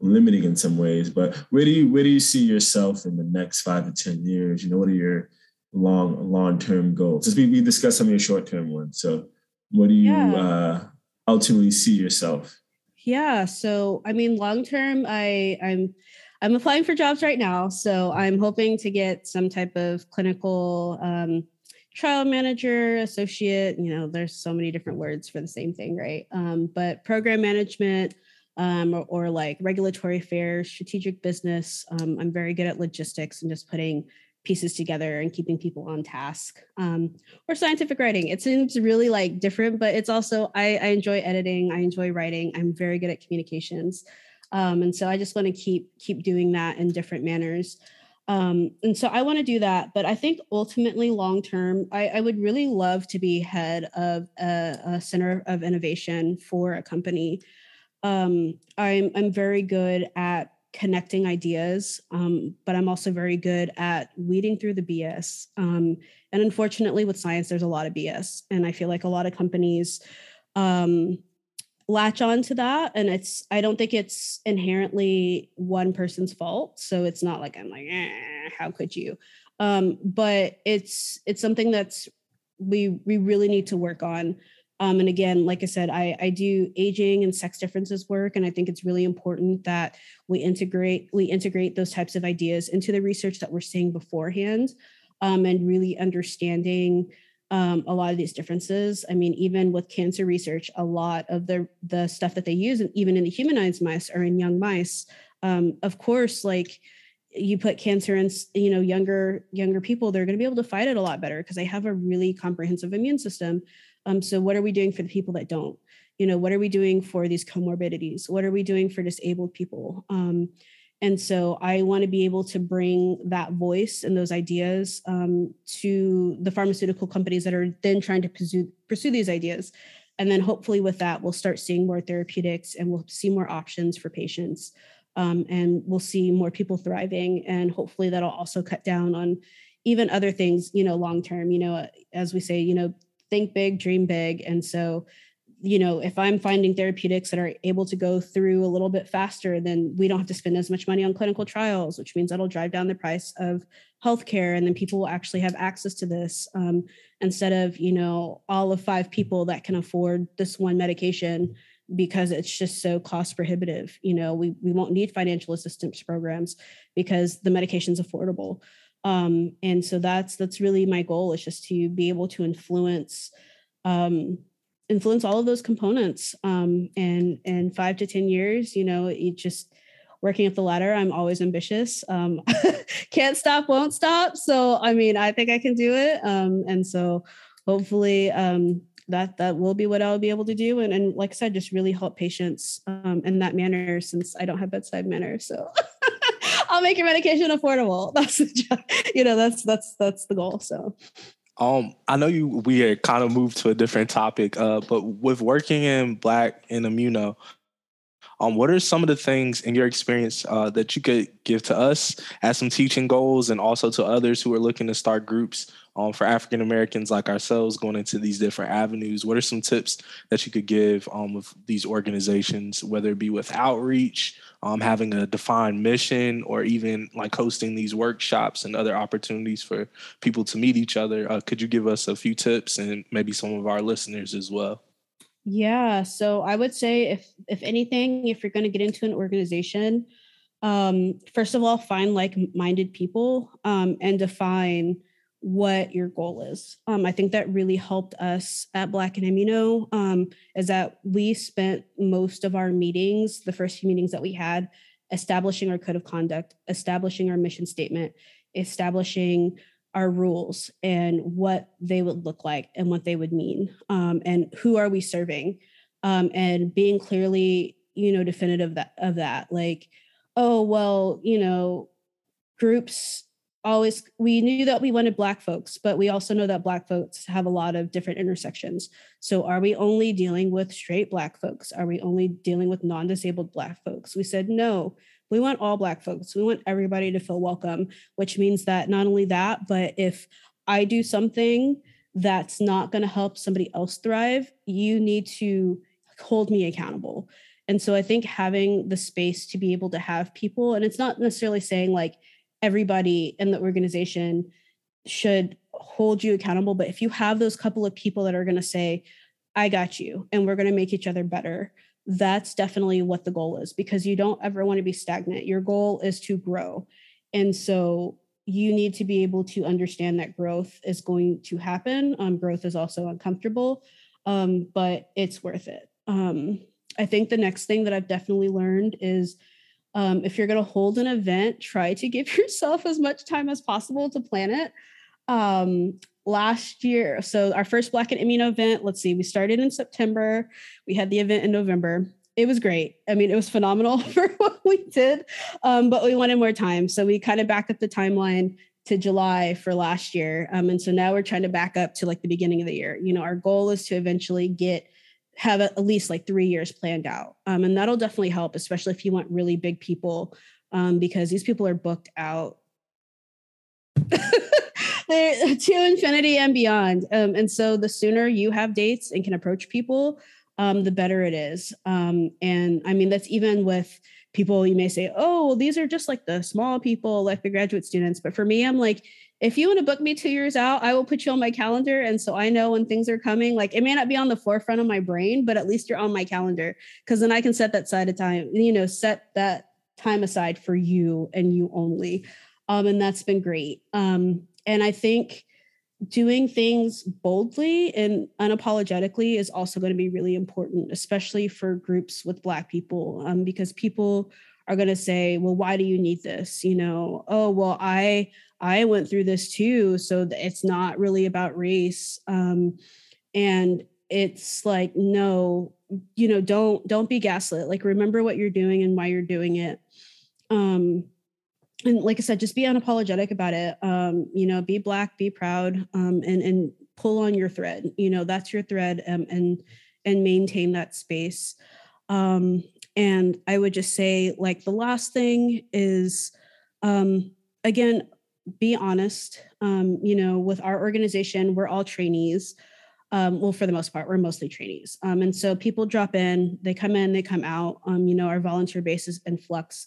limiting in some ways. But where do you where do you see yourself in the next five to ten years? You know, what are your long long term goals? Just we, we discussed some of your short term ones. So, what do you yeah. uh, ultimately see yourself? Yeah. So, I mean, long term, I I'm I'm applying for jobs right now. So I'm hoping to get some type of clinical um, trial manager, associate. You know, there's so many different words for the same thing, right? Um, but program management um, or, or, like regulatory affairs, strategic business. Um, I'm very good at logistics and just putting pieces together and keeping people on task. Um, or scientific writing. It seems really like different, but it's also I, I enjoy editing. I enjoy writing. I'm very good at communications, um, and so I just want to keep keep doing that in different manners. Um, and so I want to do that, but I think ultimately, long term, I, I, would really love to be head of a, a center of innovation for a company um, I'm I'm very good at connecting ideas, um, but I'm also very good at weeding through the BS. Um, and unfortunately, with science, there's a lot of BS, and I feel like a lot of companies um, latch on to that. And it's I don't think it's inherently one person's fault. So it's not like I'm like, eh, how could you? Um, but it's it's something that's we we really need to work on. Um, and again, like I said, I, I do aging and sex differences work, and I think it's really important that we integrate we integrate those types of ideas into the research that we're seeing beforehand, um, and really understanding um, a lot of these differences. I mean, even with cancer research, a lot of the the stuff that they use, even in the humanized mice or in young mice, um, of course, like you put cancer in you know younger younger people they're going to be able to fight it a lot better because they have a really comprehensive immune system. Um, so what are we doing for the people that don't? You know what are we doing for these comorbidities? What are we doing for disabled people? Um, and so i want to be able to bring that voice and those ideas um, to the pharmaceutical companies that are then trying to pursue pursue these ideas. And then hopefully with that we'll start seeing more therapeutics and we'll see more options for patients um, and we'll see more people thriving. And hopefully that'll also cut down on even other things you know long term you know as we say you know think big dream big. And so you know if i'm finding therapeutics that are able to go through a little bit faster then we don't have to spend as much money on clinical trials which means that'll drive down the price of healthcare and then people will actually have access to this um, instead of you know all of five people that can afford this one medication because it's just so cost prohibitive. You know, we we won't need financial assistance programs because the medication's affordable. Um, and so that's that's really my goal is just to be able to influence um, influence all of those components. Um, and and five to ten years, you know, it just working up the ladder. I'm always ambitious. Um, can't stop, won't stop. So I mean, I think I can do it. Um, and so hopefully um, that that will be what I'll be able to do. And, and like I said, just really help patients um, in that manner since I don't have bedside manner. So I'll make your medication affordable. That's the job. you know, that's that's that's the goal. So um, I know you we are kind of moved to a different topic, uh, but with working in black in immuno, um, what are some of the things in your experience uh, that you could give to us as some teaching goals and also to others who are looking to start groups um, for African Americans like ourselves going into these different avenues? What are some tips that you could give um, with these organizations, whether it be with outreach, um, having a defined mission, or even like hosting these workshops and other opportunities for people to meet each other? Uh, could you give us a few tips and maybe some of our listeners as well? Yeah, so I would say if if anything, if you're going to get into an organization, um, first of all, find like-minded people um, and define what your goal is. Um, I think that really helped us at Black in Immuno um, is that we spent most of our meetings, the first few meetings that we had, establishing our code of conduct, establishing our mission statement, establishing our rules and what they would look like and what they would mean um, and who are we serving? Um, and being clearly you know definitive that, of that like oh well you know groups always we knew that we wanted black folks but we also know that black folks have a lot of different intersections. So are we only dealing with straight black folks? Are we only dealing with non-disabled black folks? We said no we want all black folks we want everybody to feel welcome which means that not only that but if i do something that's not going to help somebody else thrive you need to hold me accountable and so i think having the space to be able to have people and it's not necessarily saying like everybody in the organization should hold you accountable. But if you have those couple of people that are going to say, I got you, and we're going to make each other better, that's definitely what the goal is because you don't ever want to be stagnant. Your goal is to grow. And so you need to be able to understand that growth is going to happen. Um, growth is also uncomfortable, um, but it's worth it. Um, I think the next thing that I've definitely learned is um, if you're going to hold an event, try to give yourself as much time as possible to plan it. Last year, so our first Black in Immuno event, let's see, we started in September. We had the event in November. It was great. I mean, it was phenomenal for what we did, um, but we wanted more time. So we kind of backed up the timeline to July for last year. Um, and so now we're trying to back up to like the beginning of the year. You know, our goal is to eventually get have at least like three years planned out. Um, and that'll definitely help, especially if you want really big people, um, because these people are booked out They're to infinity and beyond. Um, and so the sooner you have dates and can approach people, um, the better it is. Um, and I mean, that's even with people you may say, oh, well, these are just like the small people, like the graduate students. But for me, I'm like, if you want to book me two years out, I will put you on my calendar. And so I know when things are coming. Like it may not be on the forefront of my brain, but at least you're on my calendar because then I can set that side of time, you know, set that time aside for you and you only. Um, and that's been great. Um, and I think doing things boldly and unapologetically is also going to be really important, especially for groups with Black people, um, because people are going to say, "Well, why do you need this?" You know, "Oh, well, I I went through this too, so it's not really about race." Um, and it's like, no, you know, don't don't be gaslit. Like, remember what you're doing and why you're doing it. Um, and like I said, just be unapologetic about it. Um, you know, be black, be proud, um, and and pull on your thread. You know, that's your thread, um, and and maintain that space. Um, and I would just say, like the last thing is, um, again, be honest. Um, you know, with our organization, we're all trainees. Um, well, for the most part, we're mostly trainees. Um, and so people drop in, they come in, they come out. Um, you know, our volunteer base is in flux.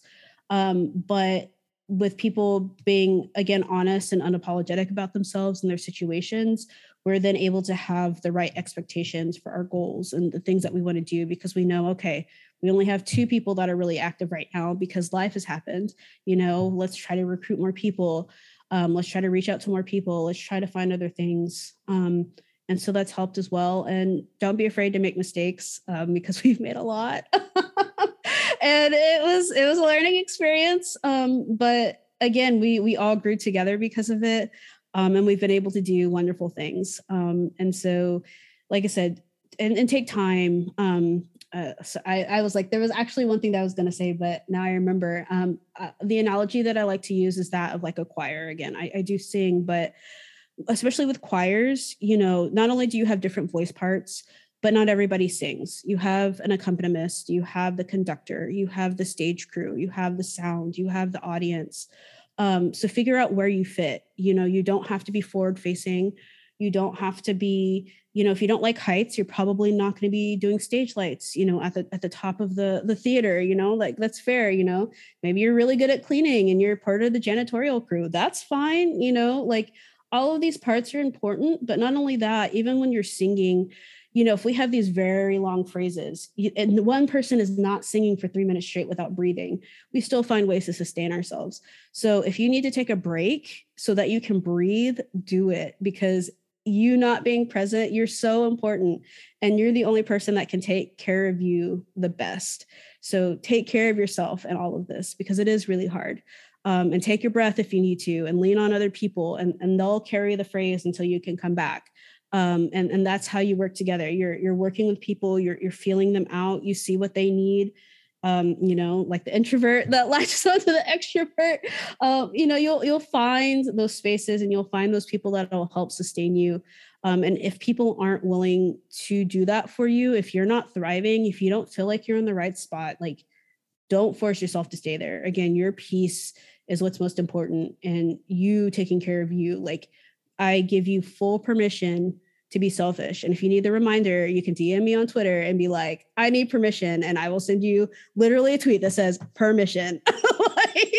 Um, but with people being again honest and unapologetic about themselves and their situations we're then able to have the right expectations for our goals and the things that we want to do because we know okay we only have two people that are really active right now because life has happened you know let's try to recruit more people um, let's try to reach out to more people let's try to find other things um, and so that's helped as well. And don't be afraid to make mistakes um, because we've made a lot and it was it was a learning experience. Um, but again, we we all grew together because of it, um, and we've been able to do wonderful things. Um, and so, like I said, and, and take time. Um, uh, so I, I was like, there was actually one thing that I was going to say, but now I remember. Um, uh, the analogy that I like to use is that of like a choir. Again, I, I do sing, but especially with choirs, you know, not only do you have different voice parts, but not everybody sings. You have an accompanist, you have the conductor, you have the stage crew, you have the sound, you have the audience. Um, so figure out where you fit. You know, you don't have to be forward facing. You don't have to be, you know, if you don't like heights, you're probably not going to be doing stage lights, you know, at the at the top of the the theater, you know, like that's fair, you know. Maybe you're really good at cleaning and you're part of the janitorial crew. That's fine, you know, like all of these parts are important, but not only that, even when you're singing, you know, if we have these very long phrases and one person is not singing for three minutes straight without breathing, we still find ways to sustain ourselves. So if you need to take a break so that you can breathe, do it because you not being present, you're so important and you're the only person that can take care of you the best. So take care of yourself and all of this because it is really hard. Um, and take your breath if you need to and lean on other people and, and they'll carry the phrase until you can come back um, and and that's how you work together. You're you're working with people you're you're feeling them out you see what they need. Um, you know like the introvert that latches onto the extrovert. Um, you know you'll you'll find those spaces and you'll find those people that will help sustain you. Um, and if people aren't willing to do that for you if you're not thriving if you don't feel like you're in the right spot like don't force yourself to stay there. Again your peace is what's most important and you taking care of you like I give you full permission to be selfish. And if you need the reminder, you can DM me on Twitter and be like, I need permission. And I will send you literally a tweet that says permission. like,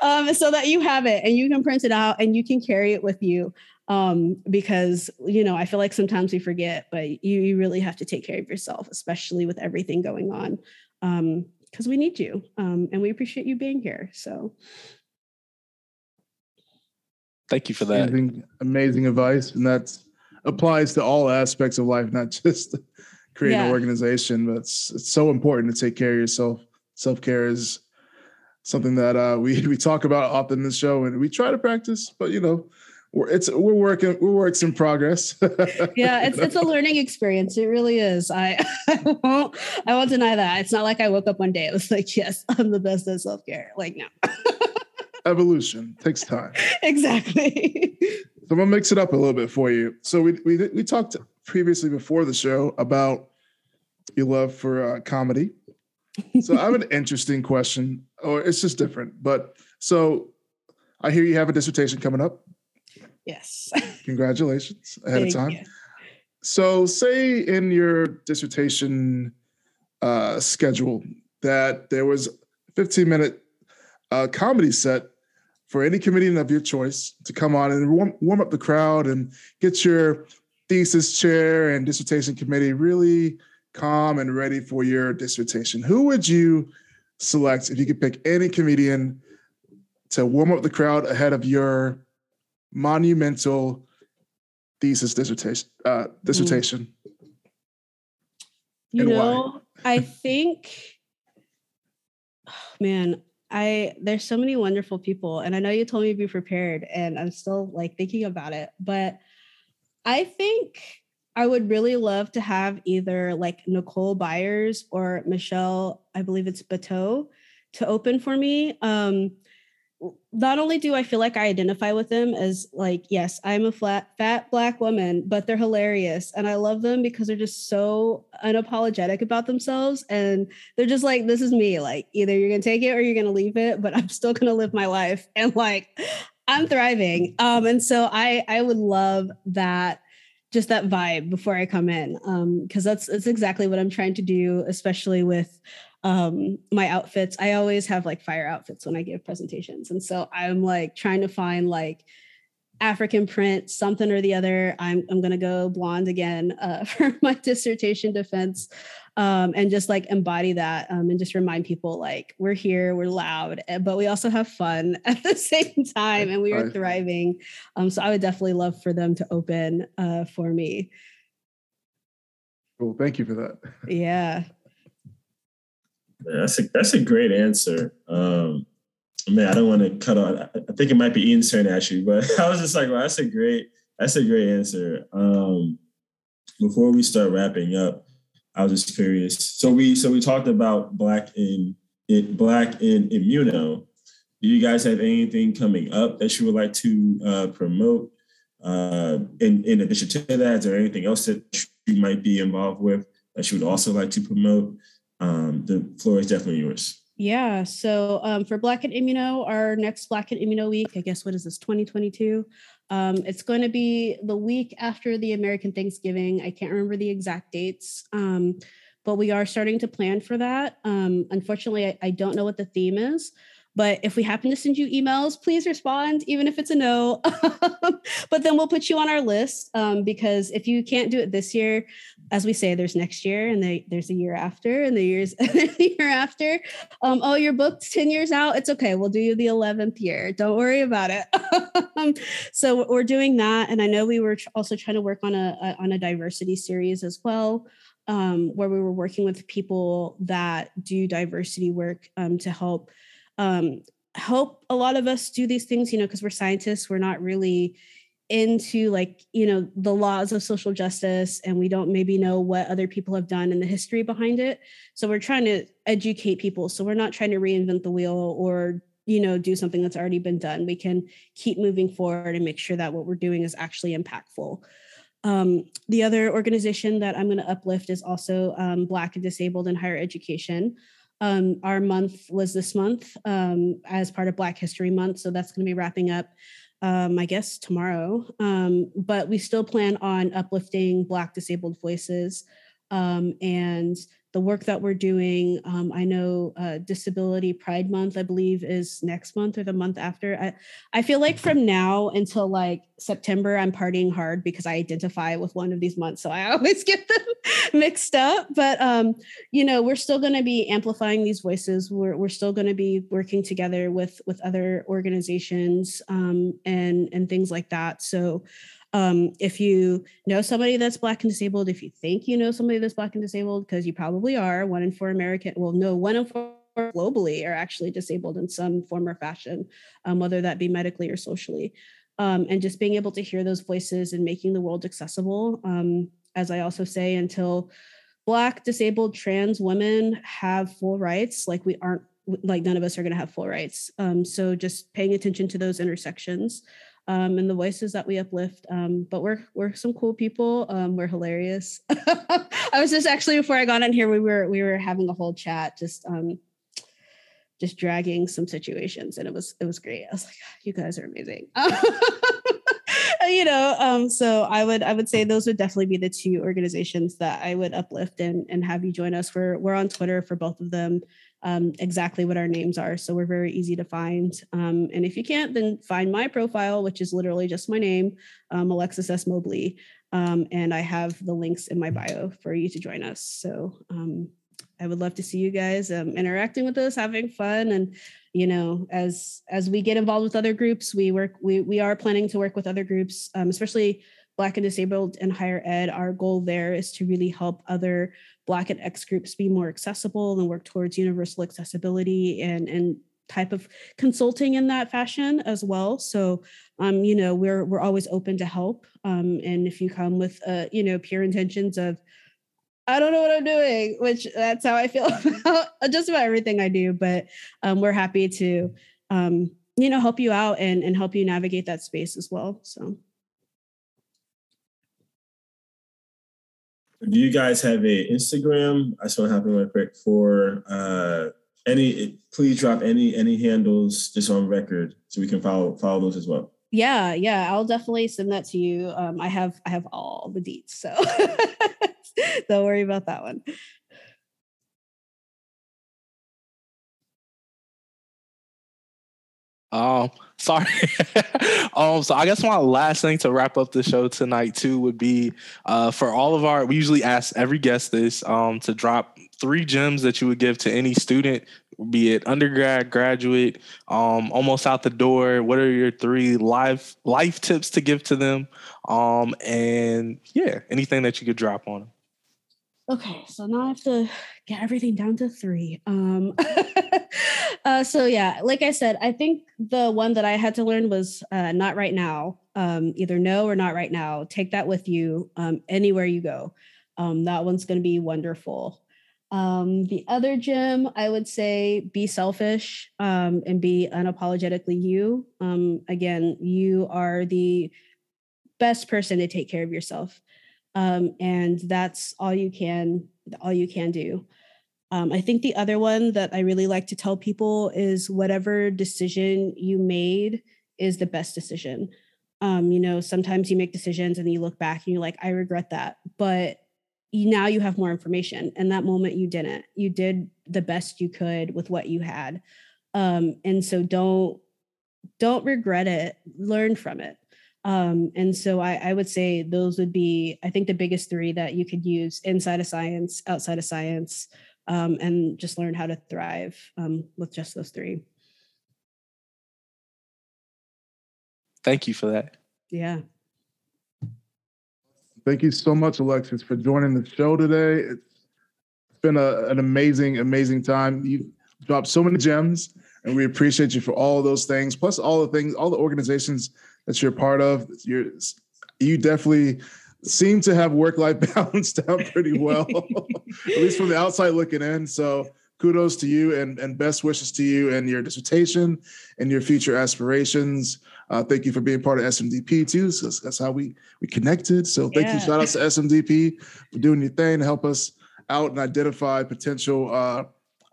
um, so that you have it and you can print it out and you can carry it with you. Um, because you know, I feel like sometimes we forget, but you, you really have to take care of yourself, especially with everything going on. Um, because we need you. Um, and we appreciate you being here. So Thank you for that. Amazing, amazing advice. And that applies to all aspects of life, not just creating yeah. an organization, but it's, it's so important to take care of yourself. Self care is something that uh, we, we talk about often in the show and we try to practice, but you know, we're, it's we're working we're works in progress. yeah, it's it's a learning experience. It really is. I I won't I won't deny that. It's not like I woke up one day. It was like, yes, I'm the best at self care. Like no evolution takes time. Exactly. so I'm gonna mix it up a little bit for you. So we we we talked previously before the show about your love for uh, comedy. So I have an interesting question, or it's just different. But so I hear you have a dissertation coming up. Yes. Congratulations ahead Thank of time. you. So, say in your dissertation uh, schedule that there was a 15 minute uh, comedy set for any comedian of your choice to come on and warm, warm up the crowd and get your thesis chair and dissertation committee really calm and ready for your dissertation. Who would you select if you could pick any comedian to warm up the crowd ahead of your monumental thesis dissertation uh, dissertation You And know, I think, oh, man, I there's so many wonderful people, and I know you told me to be prepared, and I'm still like thinking about it, but I think I would really love to have either like Nicole Byers or Michelle, I believe it's Buteau, to open for me. Um, not only do I feel like I identify with them as like, yes, I'm a flat, fat black woman, but they're hilarious. And I love them because they're just so unapologetic about themselves. And they're just like, this is me. Like, either you're going to take it or you're going to leave it, but I'm still going to live my life. And like, I'm thriving. Um, and so I, I would love that just that vibe before I come in. Um, cause that's, that's exactly what I'm trying to do, especially with, um my outfits. I always have like fire outfits when i give presentations and so i'm like trying to find like african print something or the other. I'm, I'm gonna go blonde again uh, for my dissertation defense um, and just like embody that um, and just remind people like we're here we're loud eh, but we also have fun at the same time and we are thriving. Um, so i would definitely love for them to open uh, for me. Cool thank you for that. Yeah Yeah, that's a that's a great answer. Um, man, I don't want to cut on. I I think it might be Ian's turn actually, but I was just like, well, that's a great that's a great answer. Um, before we start wrapping up, I was just curious. So we so we talked about black in it black in immuno. Do you guys have anything coming up that you would like to uh, promote? Uh, in in addition to that, is there anything else that you might be involved with that you would also like to promote? Um, the floor is definitely yours. Yeah. So um, for Black in Immuno, our next Black in Immuno week, I guess what is this, 2022? Um, it's going to be the week after the American Thanksgiving. I can't remember the exact dates, um, but we are starting to plan for that. Um, unfortunately, I, I don't know what the theme is. But if we happen to send you emails, please respond, even if it's a no. but then we'll put you on our list um, because if you can't do it this year, as we say, there's next year and the, there's a year after and the years the year after. Um, oh, you're booked 10 years out. It's okay. We'll do you the 11th year. Don't worry about it. So we're doing that. And I know we were also trying to work on a, a on a diversity series as well. Um, where we were working with people that do diversity work um, to help um, help a lot of us do these things, you know, because we're scientists, we're not really into like you know the laws of social justice and we don't maybe know what other people have done and the history behind it. So we're trying to educate people. So we're not trying to reinvent the wheel or you know do something that's already been done. We can keep moving forward and make sure that what we're doing is actually impactful. Um, the other organization that i'm going to uplift is also um, black and disabled in higher education. Um, our month was this month um, as part of black history month so that's going to be wrapping up um, I guess tomorrow. Um, but we still plan on uplifting Black disabled voices um, and the work that we're doing. Um, I know uh, Disability Pride Month, I believe, is next month or the month after. I, I feel like from now until like September, I'm partying hard because I identify with one of these months. So I always get them mixed up. But um, you know we're still going to be amplifying these voices we're, we're still going to be working together with with other organizations um, and and things like that so um, if you know somebody that's black and disabled if you think you know somebody that's black and disabled because you probably are one in four american well no one in four globally are actually disabled in some form or fashion um, whether that be medically or socially. Um, and just being able to hear those voices and making the world accessible um, as i also say until black disabled trans women have full rights like we aren't like none of us are going to have full rights. Um, so just paying attention to those intersections um, and the voices that we uplift. Um, but we're we're some cool people. Um, we're hilarious. I was just actually before I got in here, we were we were having a whole chat, just um, just dragging some situations, and it was it was great. I was like, you guys are amazing. you know um, so i would i would say those would definitely be the two organizations that i would uplift and and have you join us we're we're on twitter for both of them um, exactly what our names are. So we're very easy to find. Um, and if you can't then find my profile which is literally just my name um, alexis s. Mobley. Um, and i have the links in my bio for you to join us. So um, i would love to see you guys interacting with us having fun. And you know as as we get involved with other groups we work we we are planning to work with other groups um, especially black and disabled in higher ed our goal there is to really help other black and x groups be more accessible and work towards universal accessibility and and type of consulting in that fashion as well so um you know we're we're always open to help um and if you come with uh you know pure intentions of I don't know what I'm doing, which that's how I feel about just about everything I do. But um, we're happy to, um, you know, help you out and, and help you navigate that space as well. So. Do you guys have a Instagram? I just want to have real quick for uh, any. Please drop any any handles just on record so we can follow follow those as well. Yeah, yeah, I'll definitely send that to you. Um, I have I have all the deets, so Don't worry about that one. Um, sorry. um, so I guess my last thing to wrap up the show tonight too would be uh for all of our we usually ask every guest this um to drop three gems that you would give to any student, be it undergrad, graduate, um, almost out the door. What are your three life life tips to give to them? Um, and yeah, anything that you could drop on them. Okay, so now I have to get everything down to three. Um, uh, so yeah, like I said, I think the one that I had to learn was uh, not right now. Um, either no or not right now. Take that with you um, anywhere you go. Um, that one's going to be wonderful. Um, the other gem, I would say, be selfish um, and be unapologetically you. again, you are the best person to take care of yourself um, and that's all you can all you can do. Um, i think the other one that i really like to tell people is whatever decision you made is the best decision. Um, you know sometimes you make decisions and you look back and you're like i regret that. But now you have more information. And that moment you didn't. You did the best you could with what you had. Um, and so don't don't regret it. Learn from it um, and so I, I, would say those would be, I think, the biggest three that you could use inside of science, outside of science, um, and just learn how to thrive um, with just those three. Thank you for that. Yeah. Thank you so much, Alexis, for joining the show today. It's been a, an amazing, amazing time. You dropped so many gems, and we appreciate you for all those things, plus all the things, all the organizations that you're part of. You're you definitely seem to have work life balance down pretty well, at least from the outside looking in. So kudos to you and, and best wishes to you and your dissertation and your future aspirations. Uh, thank you for being part of SMDP too. So that's how we we connected. So thank yeah. you. Shout out to SMDP for doing your thing to help us out and identify potential uh,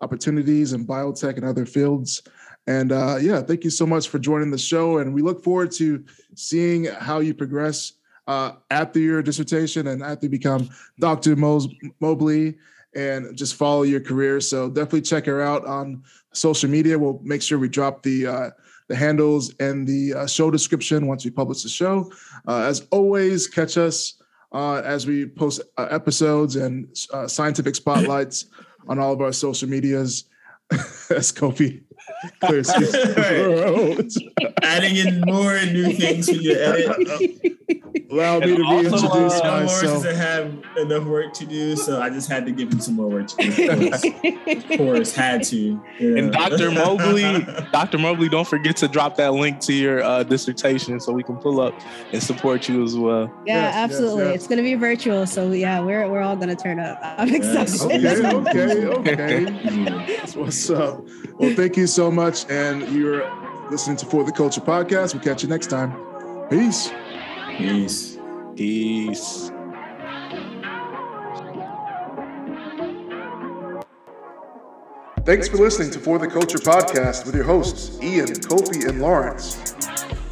opportunities in biotech and other fields. And uh, yeah, thank you so much for joining the show. And we look forward to seeing how you progress uh, after your dissertation and after you become Dr. Mos- Mobley and just follow your career. So definitely check her out on social media. We'll make sure we drop the uh, the handles and the uh, show description once we publish the show. Uh, as always, catch us uh, as we post uh, episodes and scientific spotlights on all of our social medias. as Kofi Adding in more new things for your edit. Allow me to be introduced uh, myself. to have enough work to do, so I just had to give him some more work to do. Of course, of course had to. And Dr. Mobley, Dr. Mobley, don't forget to drop that link to your uh, dissertation so we can pull up and support you as well. Yeah, yes, absolutely. Yes, yes. It's going to be virtual, so yeah, we're we're all going to turn up. I'm excited. Okay, okay, okay. That's what's up. Well, thank you so much. And you're listening to For the Culture podcast. We'll catch you next time. Peace. Peace. Peace. Thanks for listening to For the Culture podcast with your hosts, Ian, Kofi, and Lawrence.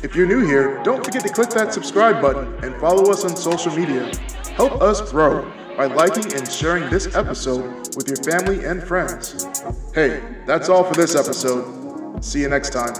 If you're new here, don't forget to click that subscribe button and follow us on social media. Help us grow by liking and sharing this episode with your family and friends. Hey, that's all for this episode. See you next time.